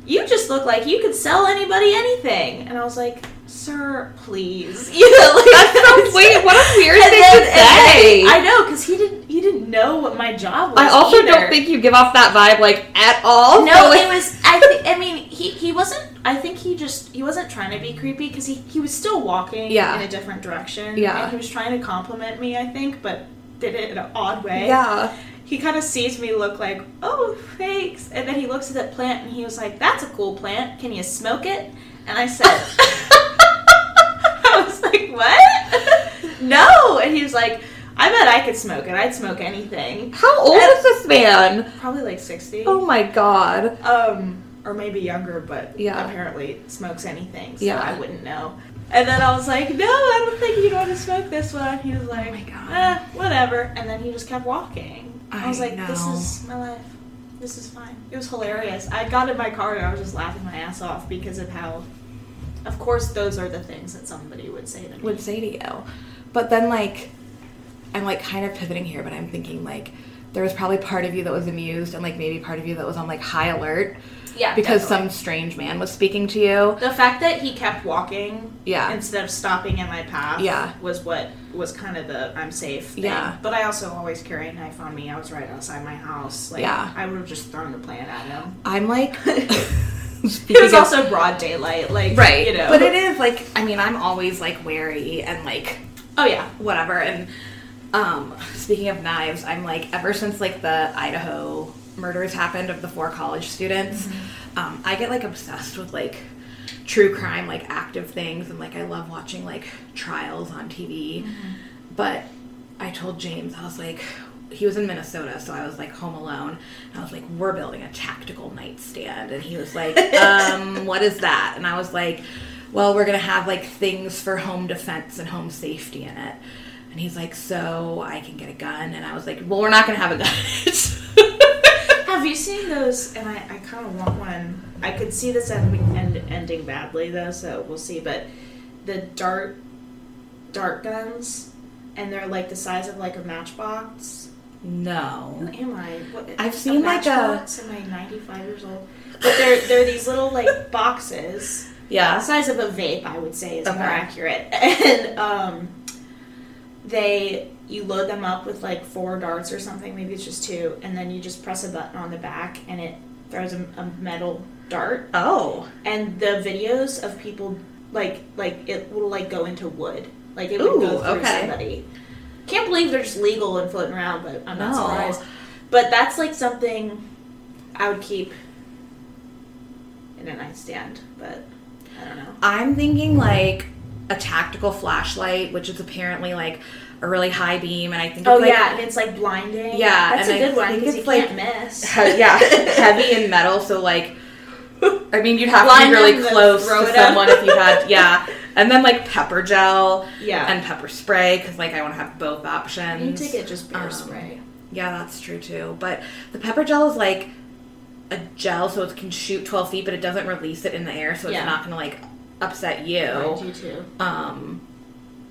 "You just look like you could sell anybody anything." And I was like, "Sir, please." You know, like, That sounds weird. What a weird thing then- to and then- say. I know because he didn't. He didn't know what my job was. I also either. don't think you give off that vibe like at all. No, so, like- it was. I think. I mean, he he wasn't. I think he just he wasn't trying to be creepy because he he was still walking Yeah. in a different direction. Yeah. and he was trying to compliment me. I think, but did it in an odd way. Yeah. He kind of sees me look like, oh, thanks, and then he looks at that plant and he was like, "That's a cool plant. Can you smoke it?" And I said, I was like, "What? no!" And he was like, "I bet I could smoke it. I'd smoke anything." How old is this man? Probably like sixty. Oh my god. Um, or maybe younger, but Yeah. apparently smokes anything, so Yeah. I wouldn't know. And then I was like, no, I don't think you'd want to smoke this one. He was like, Oh my God. eh, whatever. And then he just kept walking. I, was I like, this is my life. This is fine. It was hilarious. I got in my car and I was just laughing my ass off because of how, of course, those are the things that somebody would say to me. Would say to you. But then like I'm like kind of pivoting here, but I'm thinking like there was probably part of you that was amused and like maybe part of you that was on like high alert yeah, because definitely. some strange man was speaking to you. The fact that he kept walking Yeah. instead of stopping in my path Yeah. was what was kind of the I'm safe thing. Yeah. But I also always carry a knife on me. I was right outside my house. Like Yeah. I would have just thrown the plant at him. I'm like It was also broad daylight, like right you know. but it is like i mean i'm always like wary and like Oh yeah. whatever and um speaking of knives i'm like ever since like the idaho murders happened of the four college students. Um i get like obsessed with like true crime like active things and like i love watching like trials on tv but i told james i was like he was in minnesota so i was like home alone. And i was like we're building a tactical nightstand. And he was like um what is that? And i was like well we're gonna have like things for home defense and home safety in it. And he's like so i can get a gun? And i was like well we're not gonna have a gun Have you seen those? And I, I kind of want one. I could see this ending, end, ending badly though, so we'll see. But the dart dart guns, and they're like the size of like a matchbox. no Who am I? What, I've seen, like, a-. Am I ninety five years old? But they're they're these little like boxes, the yeah size of a vape. I would say is Okay. more accurate, and um, they you load them up with like four darts or something. Maybe it's just two, and then you just press a button on the back, and it throws a, a metal dart. oh And the videos of people like like it will like go into wood, like it would Ooh, go through okay. somebody. Can't believe they're just legal and floating around, but I'm not No. surprised. But that's like something I would keep in a nightstand, but I don't know. I'm thinking like a tactical flashlight, which is apparently like a really high beam, and I think Oh it's like yeah, and it's like blinding. Yeah, that's a I good one because you it's, like, can't miss. he- yeah heavy and metal. So like, I mean, you'd have to be really close to someone if you had yeah, and then like pepper gel yeah, and pepper spray because like I want to have both you options. need to get just bear Um, spray. Yeah, that's true too. But the pepper gel is like a gel, so it can shoot 12 feet, but it doesn't release it in the air, so it's Yeah. not going to like upset you. you too. Um,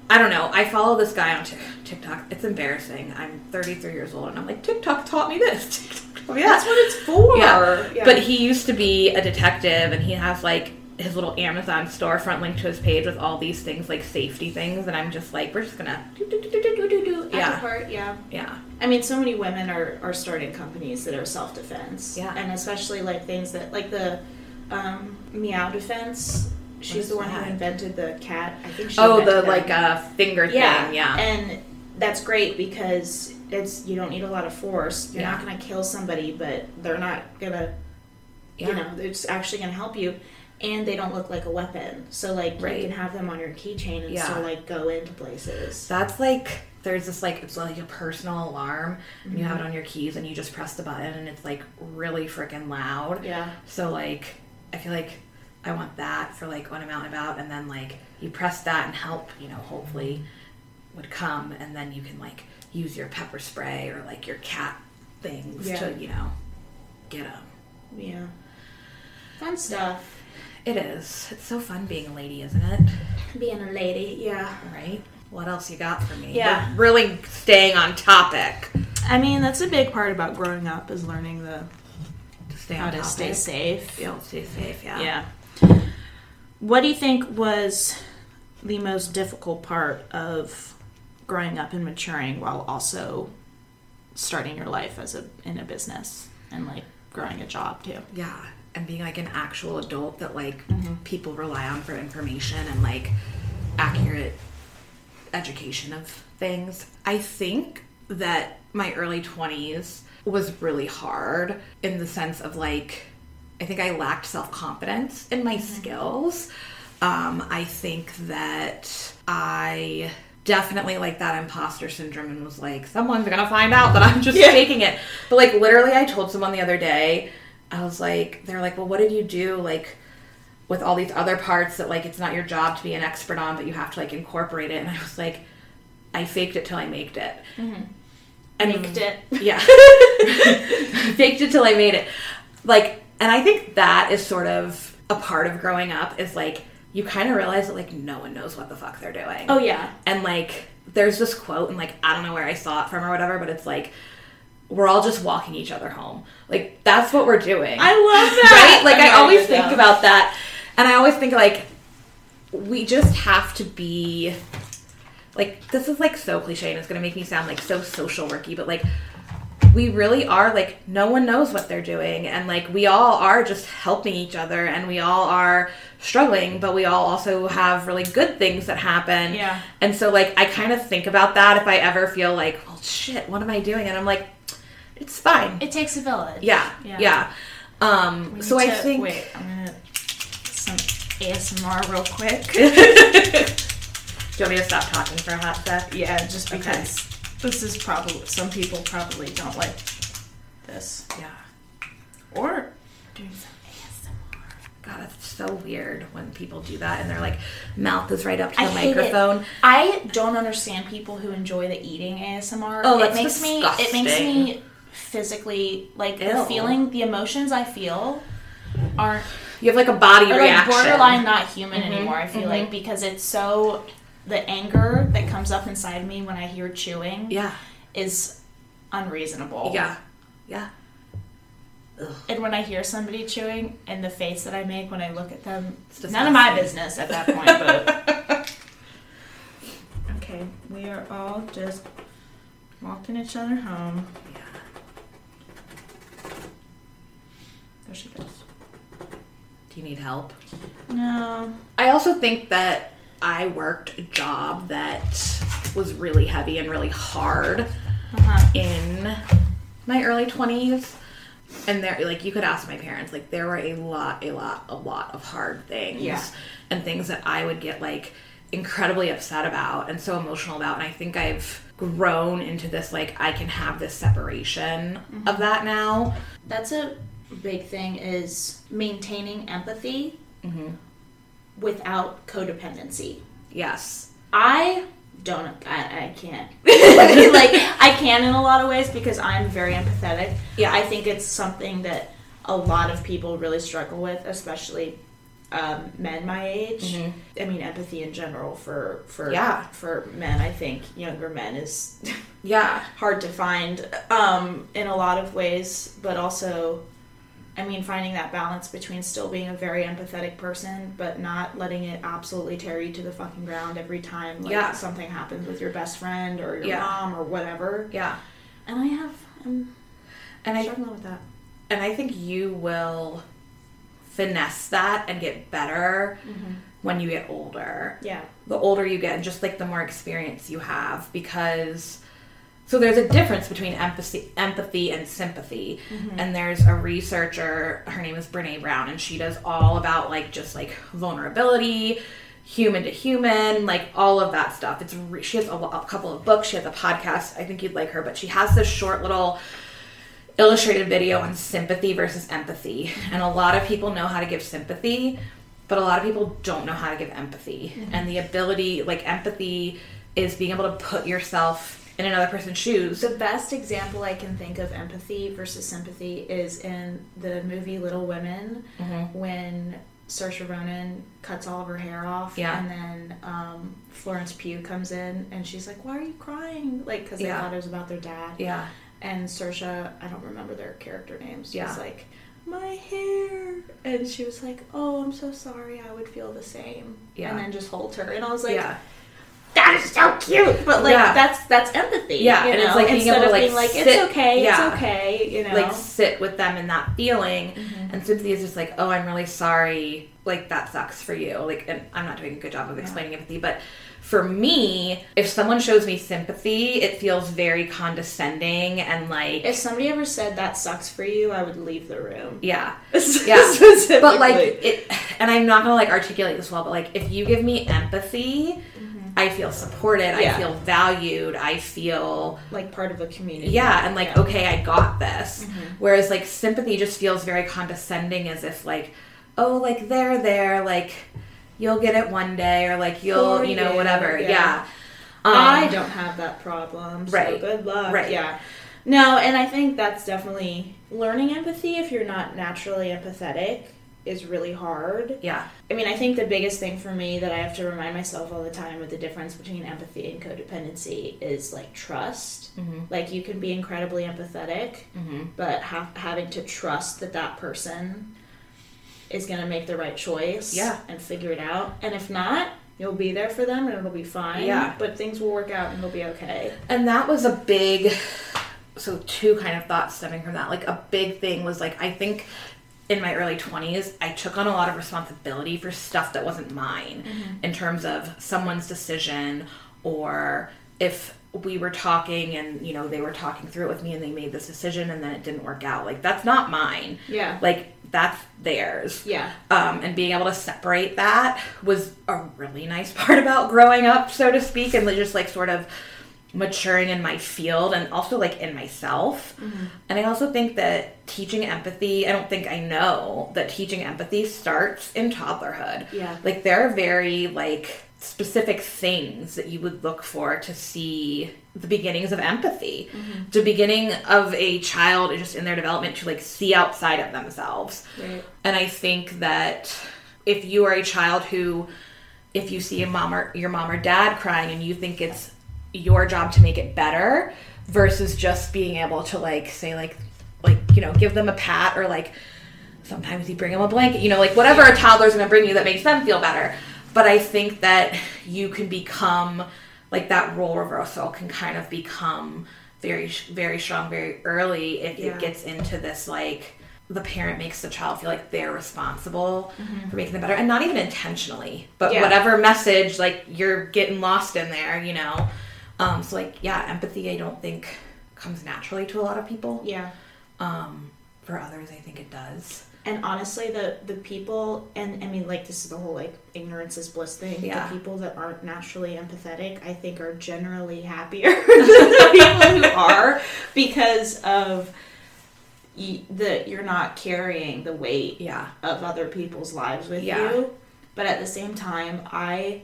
I don't know. I follow this guy on Tik- TikTok. It's embarrassing. I'm 33 years old, and I'm like, TikTok taught me this. TikTok taught me. That's what it's for. Yeah. But he used to be a detective, and he has like his little Amazon storefront linked to his page with all these things, like safety things. And I'm just like, we're just gonna, do, do, do, do, do, do, do. yeah. yeah, Part, yeah. yeah, I mean, so many women are, are starting companies that are self defense. Yeah. And especially like things that, like the um, Meow Defense. She's the one that? who invented the cat. I think she Oh, the that. like uh, finger yeah. thing. Yeah, And that's great because it's you don't need a lot of force. You're not going to kill somebody, but they're not going to, yeah. you know, it's actually going to help you. And they don't look like a weapon. So, like, Right. you can have them on your keychain and Yeah. still, like, go into places. That's like there's this like it's like a personal alarm, and you have it on your keys, and you just press the button, and it's like really freaking loud. Yeah. So like, I feel like I want that for like when I'm out and about, and then like you press that and help, you know, hopefully would come, and then you can like use your pepper spray or like your cat things Yeah. to you know get them. Yeah. Fun stuff. It is. It's so fun being a lady, isn't it? Being a lady, yeah. Right. What else you got for me? Yeah. We're really staying on topic. I mean, that's a big part about growing up is learning the To stay how on to topic. stay safe. Yeah, stay safe. Yeah. Yeah. What do you think was the most difficult part of growing up and maturing while also starting your life as a in a business and like growing a job too? Yeah, and being like an actual adult that like Mm-hmm. people rely on for information and like accurate education of things. I think that my early 20s was really hard in the sense of like I think I lacked self-confidence in my skills. Um, I think that I definitely like that imposter syndrome and was like, someone's gonna find out that I'm just faking it. But like literally I told someone the other day, I was like, they're like, well, what did you do like with all these other parts that like it's not your job to be an expert on, but you have to like incorporate it? And I was like, I faked it till I made it. And Faked it. yeah. Faked it till I made it. Like, and I think that is sort of a part of growing up is like, you kind of realize that like no one knows what the fuck they're doing. Oh yeah. And like, there's this quote, and like, I don't know where I saw it from or whatever, but it's like, we're all just walking each other home. Like, that's what we're doing. I love that. right? Like, I'm I always think about that. And I always think, like, we just have to be. Like, this is like so cliche and it's gonna make me sound like so social worky, but like, we really are like no one knows what they're doing and like we all are just helping each other and we all are struggling but we all also have really good things that happen Yeah. and so like i kind of think about that if i ever feel like well shit what am i doing and i'm like it's fine It takes a village. yeah Yeah. yeah, um so need i think Wait, I'm gonna some ASMR real quick. do you want me to stop talking for a hot sec yeah, just Okay. This is probably some people probably don't like this yeah or doing some ASMR. god it's so weird when people do that and their like mouth is right up to I the hate it. microphone I don't understand people who enjoy the eating ASMR. Oh, it makes me it makes me physically like the feeling the emotions I feel aren't you have like a body are like reaction borderline not human Mhm, anymore. I feel mhm. like because it's so the anger that comes up inside me when I hear chewing yeah is unreasonable. yeah yeah And when I hear somebody chewing and the face that I make when I look at them, It's it's none of my business at that point. But okay, we are all just walking each other home. Yeah. There she goes. do you need help No. I also think that I worked a job that was really heavy and really hard Uh-huh. in my early 20s. And there, like, you could ask my parents, like, there were a lot, a lot, a lot of hard things. Yeah. And things that I would get, like, incredibly upset about and so emotional about. And I think I've grown into this, like, I can have this separation of that now. That's a big thing is maintaining empathy Mm-hmm. Without codependency. Yes. I don't I, I can't like I can in a lot of ways because I'm very empathetic. Yeah. I think it's something that a lot of people really struggle with, especially um, men my age. Mhm. I mean, empathy in general for for Yeah. for men. I think younger men is Yeah. hard to find um, in a lot of ways, but also, I mean, finding that balance between still being a very empathetic person, but not letting it absolutely tear you to the fucking ground every time like Yeah. something happens with your best friend or your Yeah. mom or whatever. Yeah. And I have, I'm And I struggling with that. and I think you will finesse that and get better mm-hmm. when you get older. Yeah. The older you get, and just like the more experience you have, because so there's a difference between empathy, empathy and sympathy. Mm-hmm. And there's a researcher, her name is Brene Brown, and she does all about like just like vulnerability, human to human, like all of that stuff. It's re- she has a, a couple of books, she has a podcast. I think you'd like her, but she has this short little illustrated video on sympathy versus empathy. And a lot of people know how to give sympathy, but a lot of people don't know how to give empathy. Mm-hmm. And the ability, like empathy, is being able to put yourself in another person's shoes. The best example I can think of empathy versus sympathy is in the movie Little Women Mm-hmm. when Saoirse Ronan cuts all of her hair off, Yeah. and then um, Florence Pugh comes in and she's like, "Why are you crying?" Like because they Yeah. thought it was about their dad. Yeah. And Saoirse, I don't remember their character names. Yeah. was like, "My hair," and she was like, "Oh, I'm so sorry. I would feel the same." Yeah. And then just holds her, and I was like, yeah. That is so cute. But like Yeah. that's that's empathy. Yeah, you and know? it's like being instead able to, like, being like sit- it's okay, yeah. it's okay, you know. Like sit with them in that feeling. Mhm. And sympathy is just like, oh, I'm really sorry. Like that sucks for you. Like, and I'm not doing a good job of explaining empathy, but for me, if someone shows me sympathy, it feels very condescending and like, if somebody ever said that sucks for you, I would leave the room. yeah. yeah, But like it, and I'm not gonna like articulate this well, but like if you give me empathy, I feel supported. Mm-hmm. Yeah. I feel valued. I feel like part of a community. yeah, and like Yeah. okay, I got this. Mhm. Whereas like sympathy just feels very condescending, as if like, oh, like they're there, like you'll get it one day, or like you'll, you know, whatever. yeah. Yeah. Um, I don't have that problem. So Right. good luck. Right. Yeah. No, and I think that's definitely learning empathy if you're not naturally empathetic is really hard. Yeah. I mean, I think the biggest thing for me that I have to remind myself all the time with the difference between empathy and codependency is like trust. Mm-hmm. Like you can be incredibly empathetic, Mm-hmm. but ha- having to trust that that person is going to make the right choice Yeah. and figure it out. And if not, you'll be there for them and it'll be fine. Yeah. But things will work out and it'll be okay. And that was a big, so two kind of thoughts stemming from that. Like a big thing was like, I think in my early 20s, I took on a lot of responsibility for stuff that wasn't mine in terms of someone's decision or if we were talking and, you know, they were talking through it with me and they made this decision and then it didn't work out. Like, that's not mine. Yeah. Like, that's theirs Yeah. um, and being able to separate that was a really nice part about growing up, so to speak, and just like sort of maturing in my field and also like in myself. Mm-hmm. And I also think that teaching empathy, I don't think I know that teaching empathy starts in toddlerhood. Yeah. Like there are very like specific things that you would look for to see the beginnings of empathy. Mm-hmm. The beginning of a child just in their development to like see outside of themselves. Right. And I think that if you are a child who, if you see a mom or your mom or dad crying and you think it's your job to make it better versus just being able to like say like like you know give them a pat or like sometimes you bring them a blanket you know like whatever a toddler's going to bring you that makes them feel better but i think that you can become like that role reversal can kind of become very very strong very early if Yeah. it gets into this like the parent makes the child feel like they're responsible mm-hmm. for making them better and not even intentionally but Yeah. whatever message like you're getting lost in there you know um so like yeah empathy i don't think comes naturally to a lot of people Yeah. um for others i think it does And honestly, the the people, and I mean, like this is the whole like ignorance is bliss thing. Yeah. The people that aren't naturally empathetic, I think, are generally happier than the people who are because of the you're not carrying the weight yeah of other people's lives with Yeah. you. But at the same time, I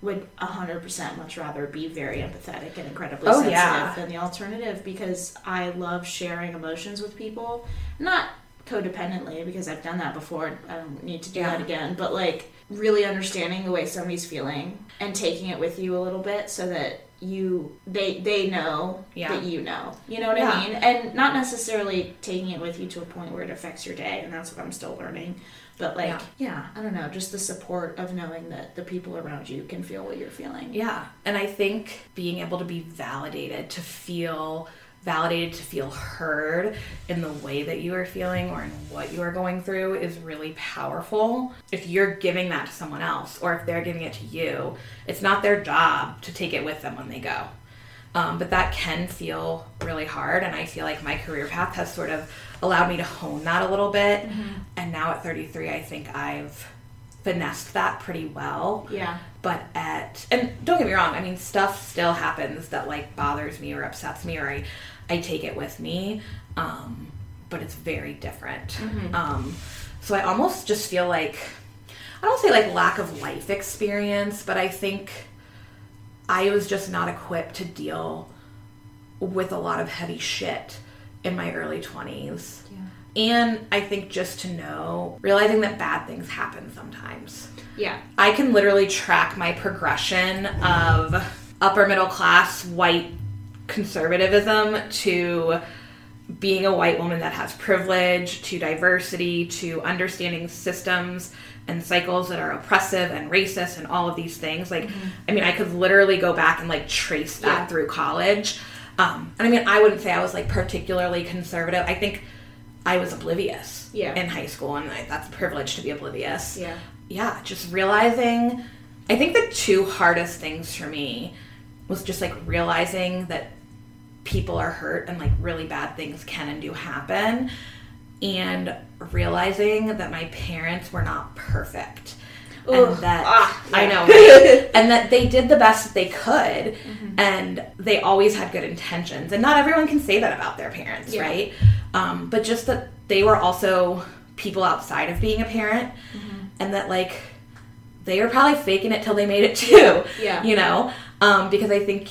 would 100% much rather be very empathetic and incredibly Oh, sensitive yeah. than the alternative because I love sharing emotions with people. Not codependently because I've done that before. I don't need to do Yeah. that again. But like really understanding the way somebody's feeling and taking it with you a little bit so that you they they know Yeah. that you know. You know what Yeah. I mean? And not necessarily taking it with you to a point where it affects your day and that's what I'm still learning. But like Yeah. yeah, I don't know, just the support of knowing that the people around you can feel what you're feeling. Yeah. And I think being able to be validated, to feel validated, to feel heard in the way that you are feeling or in what you are going through is really powerful. If you're giving that to someone else or if they're giving it to you, it's not their job to take it with them when they go. Um, but that can feel really hard. And I feel like my career path has sort of allowed me to hone that a little bit. And now at 33, I think I've finessed that pretty well. Yeah. but at and don't get me wrong i mean stuff still happens that like bothers me or upsets me or i, I take it with me. Um, but it's very different. Um, so i almost just feel like i don't say like lack of life experience but i think i was just not equipped to deal with a lot of heavy shit in my early 20s and i think just to know realizing that bad things happen sometimes Yeah. I can literally track my progression of upper middle class white conservatism to being a white woman that has privilege, to diversity, to understanding systems and cycles that are oppressive and racist and all of these things. Like, mm-hmm. I mean, I could literally go back and like trace that Yeah. through college. Um, and I mean, I wouldn't say I was like particularly conservative. I think I was oblivious Yeah. in high school, and I, that's a privilege to be oblivious Yeah. yeah, just realizing. I think the two hardest things for me was just like realizing that people are hurt and like really bad things can and do happen, and realizing that my parents were not perfect. Ugh, and that ah, I know, right? and that they did the best that they could, Mm-hmm. and they always had good intentions. And not everyone can say that about their parents, Yeah. right? Um, but just that they were also people outside of being a parent, Mm-hmm. and that like they were probably faking it till they made it too. Yeah. you know, um, because I think.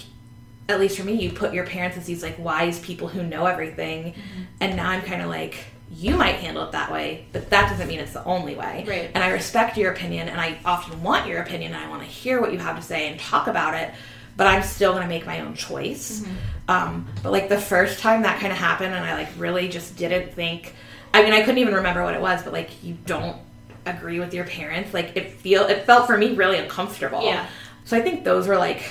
At least for me, you put your parents as these like wise people who know everything, Mm-hmm. and now I'm kind of like, you might handle it that way, but that doesn't mean it's the only way. Right. And I respect your opinion, and I often want your opinion, and I want to hear what you have to say and talk about it. But I'm still going to make my own choice. Um, but like the first time that kind of happened, and I like really just didn't think. I mean, I couldn't even remember what it was, but like you don't agree with your parents. Like it feel it felt for me really uncomfortable. Yeah. So I think those were like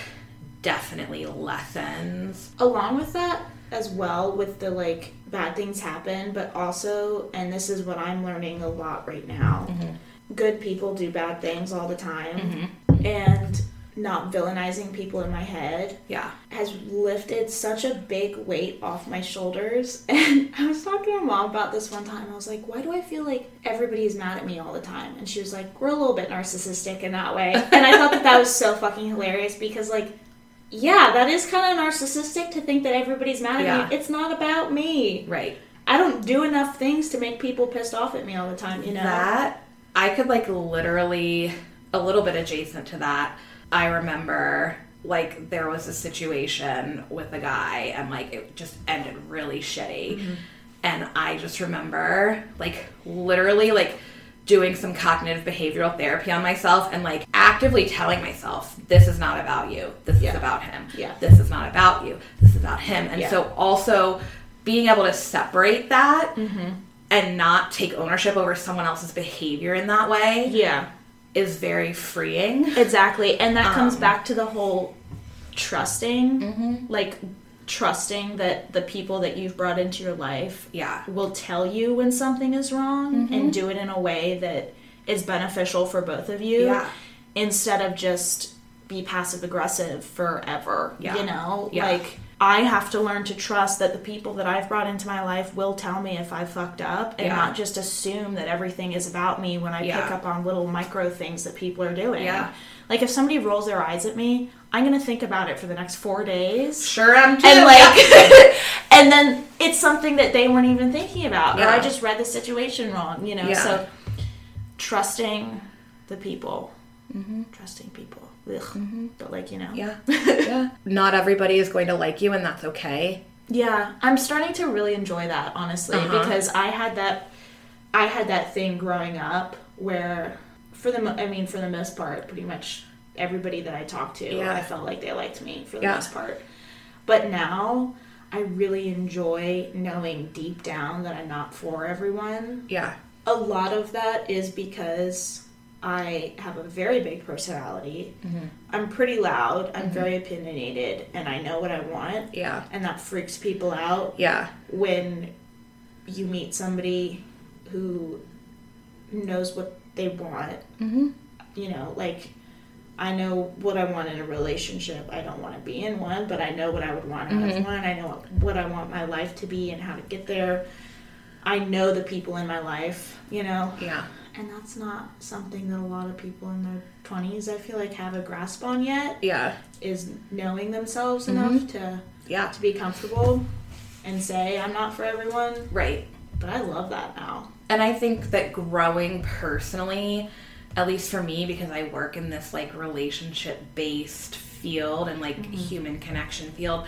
definitely lessons. along with that as well with the like bad things happen but also and this is what i'm learning a lot right now mm-hmm. good people do bad things all the time mm-hmm. and not villainizing people in my head Yeah. has lifted such a big weight off my shoulders. And I was talking to my mom about this one time. I was like, why do I feel like everybody's mad at me all the time? And she was like, we're a little bit narcissistic in that way. And I thought that that was so fucking hilarious because, like, yeah, that is kind of narcissistic to think that everybody's mad at Yeah. me. It's not about me. Right. I don't do enough things to make people pissed off at me all the time, you know? That I could like literally a little bit adjacent to that. I remember like there was a situation with a guy and like it just ended really shitty. Mm-hmm. And I just remember like literally like doing some cognitive behavioral therapy on myself and like actively telling myself this is not about you. This Yeah. is about him. Yeah. This is not about you. This is about him. And Yeah. so also being able to separate that Mm-hmm. and not take ownership over someone else's behavior in that way Yeah. is very freeing. Exactly. And that comes Um, back to the whole trusting, like trusting that the people that you've brought into your life Yeah. will tell you when something is wrong mm-hmm. and do it in a way that is beneficial for both of you Yeah. instead of just be passive aggressive forever. Yeah. You know? Yeah. Like I have to learn to trust that the people that I've brought into my life will tell me if I fucked up and Yeah. not just assume that everything is about me when I pick up on little micro things that people are doing. Yeah. Like if somebody rolls their eyes at me, I'm gonna think about it for the next four days. Sure I'm too. And like yeah. and then it's something that they weren't even thinking about. Or I just read the situation wrong, you know. Yeah. So trusting the people. Mm-hmm. Trusting people. ugh. but like you know, Yeah. yeah. Not everybody is going to like you, and that's okay. Yeah, I'm starting to really enjoy that honestly Uh-huh. because I had that I had that thing growing up where for the I mean for the most part pretty much everybody that I talked to Yeah. I felt like they liked me for the Yeah. most part. But now I really enjoy knowing deep down that I'm not for everyone. Yeah. A lot of that is because I have a very big personality. Mm-hmm. I'm pretty loud, I'm very opinionated, and I know what I want Yeah. and that freaks people out Yeah. when you meet somebody who knows what they want. Mm-hmm. You know, like I know what I want in a relationship. I don't want to be in one, but I know what I would want out of one. I know what I want my life to be and how to get there. I know the people in my life, you know, Yeah. and that's not something that a lot of people in their 20s I feel like have a grasp on yet Yeah. is knowing themselves enough to Yeah. to be comfortable and say I'm not for everyone. Right. But I love that now. And I think that growing personally, at least for me, because I work in this like relationship based field and like mm-hmm. human connection field,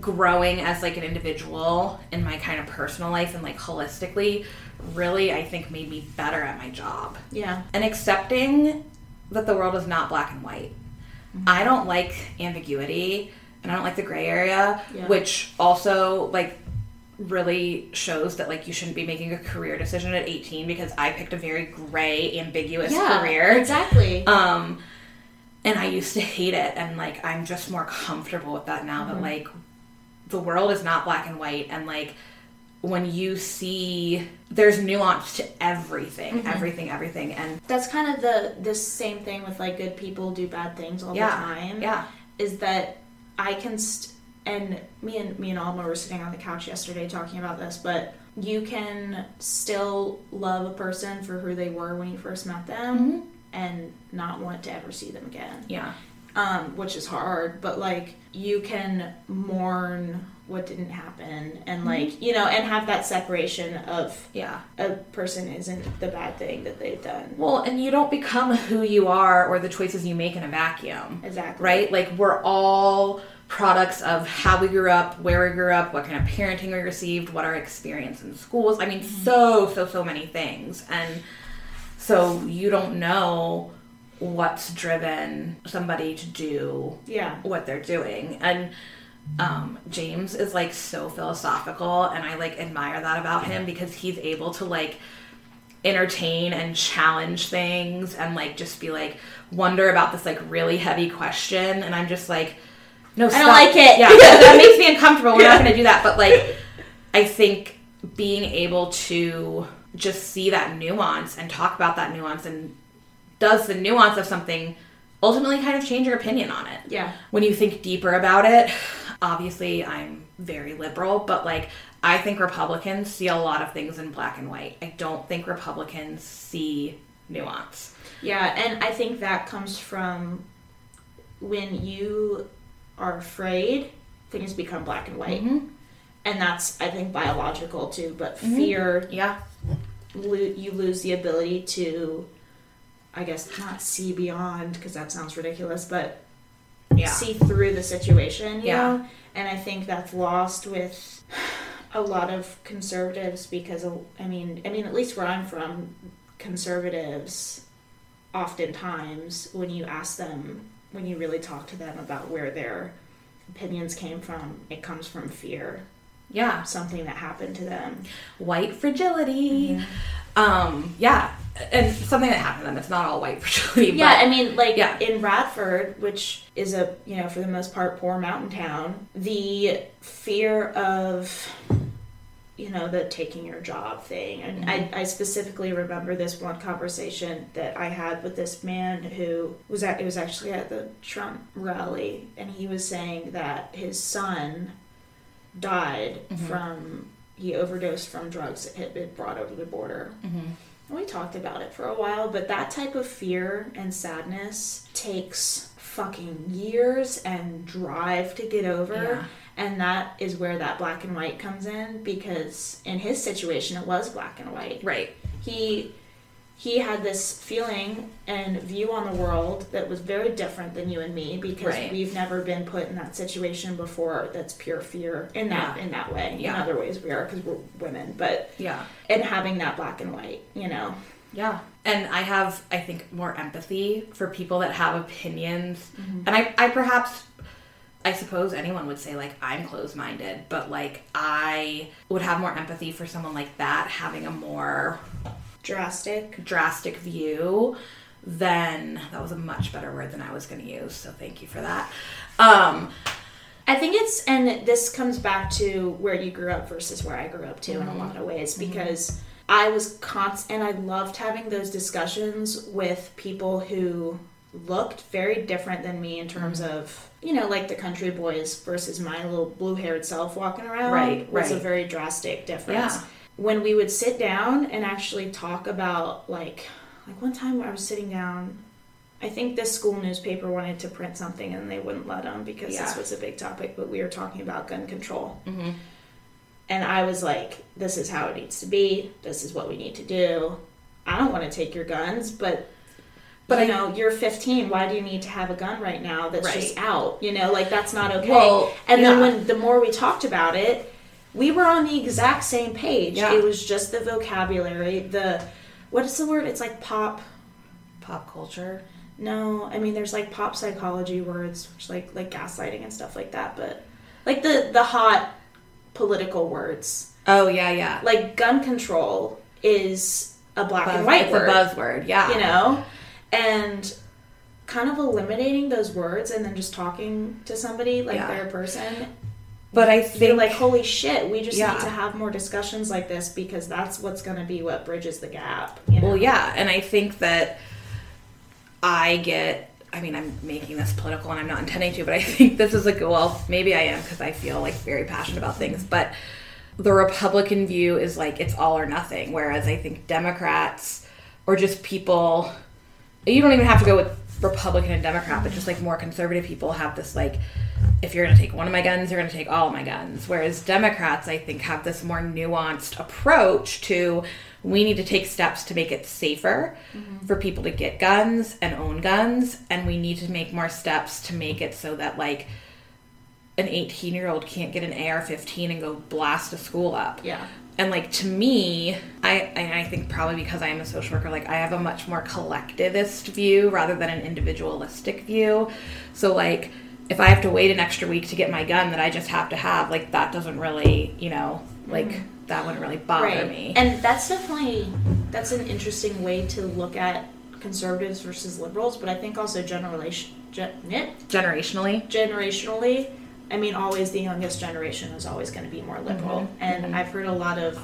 growing as like an individual in my kind of personal life and like holistically really I think made me better at my job. Yeah. And accepting that the world is not black and white. Mm-hmm. I don't like ambiguity and I don't like the gray area, Yeah. which also like really shows that like you shouldn't be making a career decision at 18 because I picked a very gray ambiguous career. Exactly. Um and I used to hate it and like I'm just more comfortable with that now that like the world is not black and white and like when you see there's nuance to everything, everything, everything and That's kind of the the same thing with like good people do bad things all Yeah. the time. yeah. Is that I can st- and me and me and Alma were sitting on the couch yesterday talking about this, but you can still love a person for who they were when you first met them Mm-hmm. and not want to ever see them again. Yeah. um, which is hard, but like you can mourn what didn't happen and like you know and have that separation of Yeah. a person isn't the bad thing that they've done. Well, and you don't become who you are or the choices you make in a vacuum. Exactly. Right? Like we're all products of how we grew up, where we grew up, what kind of parenting we received, what our experience in schools. I mean, so so so many things. And so you don't know what's driven somebody to do Yeah. what they're doing and um, james is like so philosophical and i like admire that about him because he's able to like entertain and challenge things and like just be like wonder about this like really heavy question and i'm just like no I don't like it. yeah that makes me uncomfortable we're not going to do that but like i think being able to just see that nuance and talk about that nuance and does the nuance of something ultimately kind of change your opinion on it Yeah. when you think deeper about it, obviously I'm very liberal, but like I think Republicans see a lot of things in black and white. I don't think Republicans see nuance. Yeah, and I think that comes from when you are afraid, things become black and white. Mm-hmm. And that's I think biological too, but mm-hmm. fear Yeah. lo- you lose the ability to I guess not see beyond because that sounds ridiculous, but Yeah. see through the situation, you Yeah. know? And I think that's lost with a lot of conservatives because I mean, I mean at least where I'm from, conservatives oftentimes when you ask them when you really talk to them about where their opinions came from, it comes from fear, Yeah. something that happened to them. White fragility. Um, yeah. And something that happened to them. It's not all white fragility. Yeah, but I mean, like Yeah. in Radford, which is a you know for the most part poor mountain town, the fear of you know the taking your job thing, and mm-hmm. I, I specifically remember this one conversation that I had with this man who was at it was actually at the Trump rally, and he was saying that his son died mm-hmm. from he overdosed from drugs that had been brought over the border. Mm-hmm. And we talked about it for a while, but that type of fear and sadness takes fucking years and drive to get over. Yeah. And that is where that black and white comes in because in his situation, it was black and white. right. He he had this feeling and view on the world that was very different than you and me because Right. we've never been put in that situation before that's pure fear in that Yeah. in that way Yeah. in other ways we are because we're women but Yeah. and having that black and white you know Yeah. And I have, I think, more empathy for people that have opinions. Mm-hmm. And I, I perhaps, I suppose anyone would say, like, I'm closed minded, but, like, I would have more empathy for someone like that having a more drastic drastic view than, that was a much better word than I was going to use. So thank you for that. Um, I think it's, and this comes back to where you grew up versus where I grew up too in a mm-hmm. lot of ways mm-hmm. because I was constant, and I loved having those discussions with people who looked very different than me in terms mm-hmm. of, you know, like the country boys versus my little blue haired self walking around Right, was a very drastic difference. Yeah. When we would sit down and actually talk about, like, like one time I was sitting down I think this school newspaper wanted to print something and they wouldn't let them because this was a big topic, but we were talking about gun control. mhm. And I was like, this is how it needs to be. This is what we need to do. I don't want to take your guns, but But you I- know, you're 15. Why do you need to have a gun right now that's just out? You know, like that's not okay. Well, and then when the more we talked about it, we were on the exact same page. Yeah. It was just the vocabulary, the what is the word? It's like pop Pop culture. no, I mean there's like pop psychology words, which like like gaslighting and stuff like that, but like the the hot political words. Oh, yeah, yeah. Like gun control is a black and white word, buzzword, yeah. you know? And kind of eliminating those words and then just talking to somebody like Yeah. they're a person. But I think, like, holy shit, we just Yeah. need to have more discussions like this because that's what's going to be what bridges the gap. You know? Well, yeah, and I think that I get. I mean, I'm making this political, and I'm not intending to, but I think this is like, well, maybe I am because I feel like very passionate about things. But the Republican view is like it's all or nothing, whereas I think Democrats or just people, you don't even have to go with Republican and Democrat, but just like more conservative people have this like, if you're going to take one of my guns, you're going to take all of my guns. Whereas Democrats, I think, have this more nuanced approach to we need to take steps to make it safer mm-hmm. for people to get guns and own guns, and we need to make more steps to make it so that like an 18 year old can't get an AR 15 and go blast a school up. Yeah. And like to me, I and I think probably because I am a social worker, like I have a much more collectivist view rather than an individualistic view. So like if I have to wait an extra week to get my gun that I just have to have, like that doesn't really, you know, like mm-hmm. that wouldn't really bother me. And that's definitely that's an interesting way to look at conservatives versus liberals, but I think also generation gen, Generationally, generationally, I mean always the youngest generation is always going to be more liberal. Mhm, And I've heard a lot of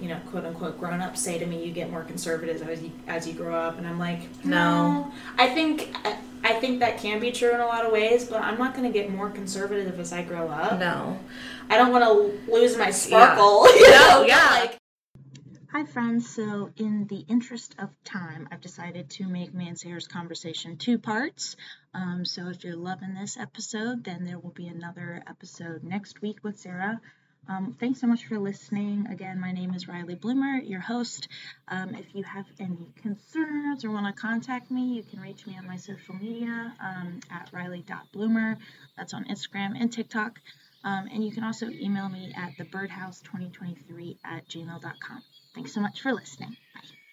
you know, quote unquote grown ups say to me, "You get more conservative as you as you grow up," and I'm like, No. no. I think I, I think that can be true in a lot of ways, but I'm not going to get more conservative as I grow up. no. I don't want to lose my sparkle. you No, know, yeah. like- Hi, friends. So, in the interest of time, I've decided to make me conversation two parts. Um, so, if you're loving this episode, then there will be another episode next week with Sarah. Um, thanks so much for listening. Again, my name is Riley Bloomer, your host. Um, if you have any concerns or want to contact me, you can reach me on my social media um, at riley.bloomer. That's on Instagram and TikTok. Um, and you can also email me at thebirdhouse2023 at gmail.com. Thanks so much for listening. Bye.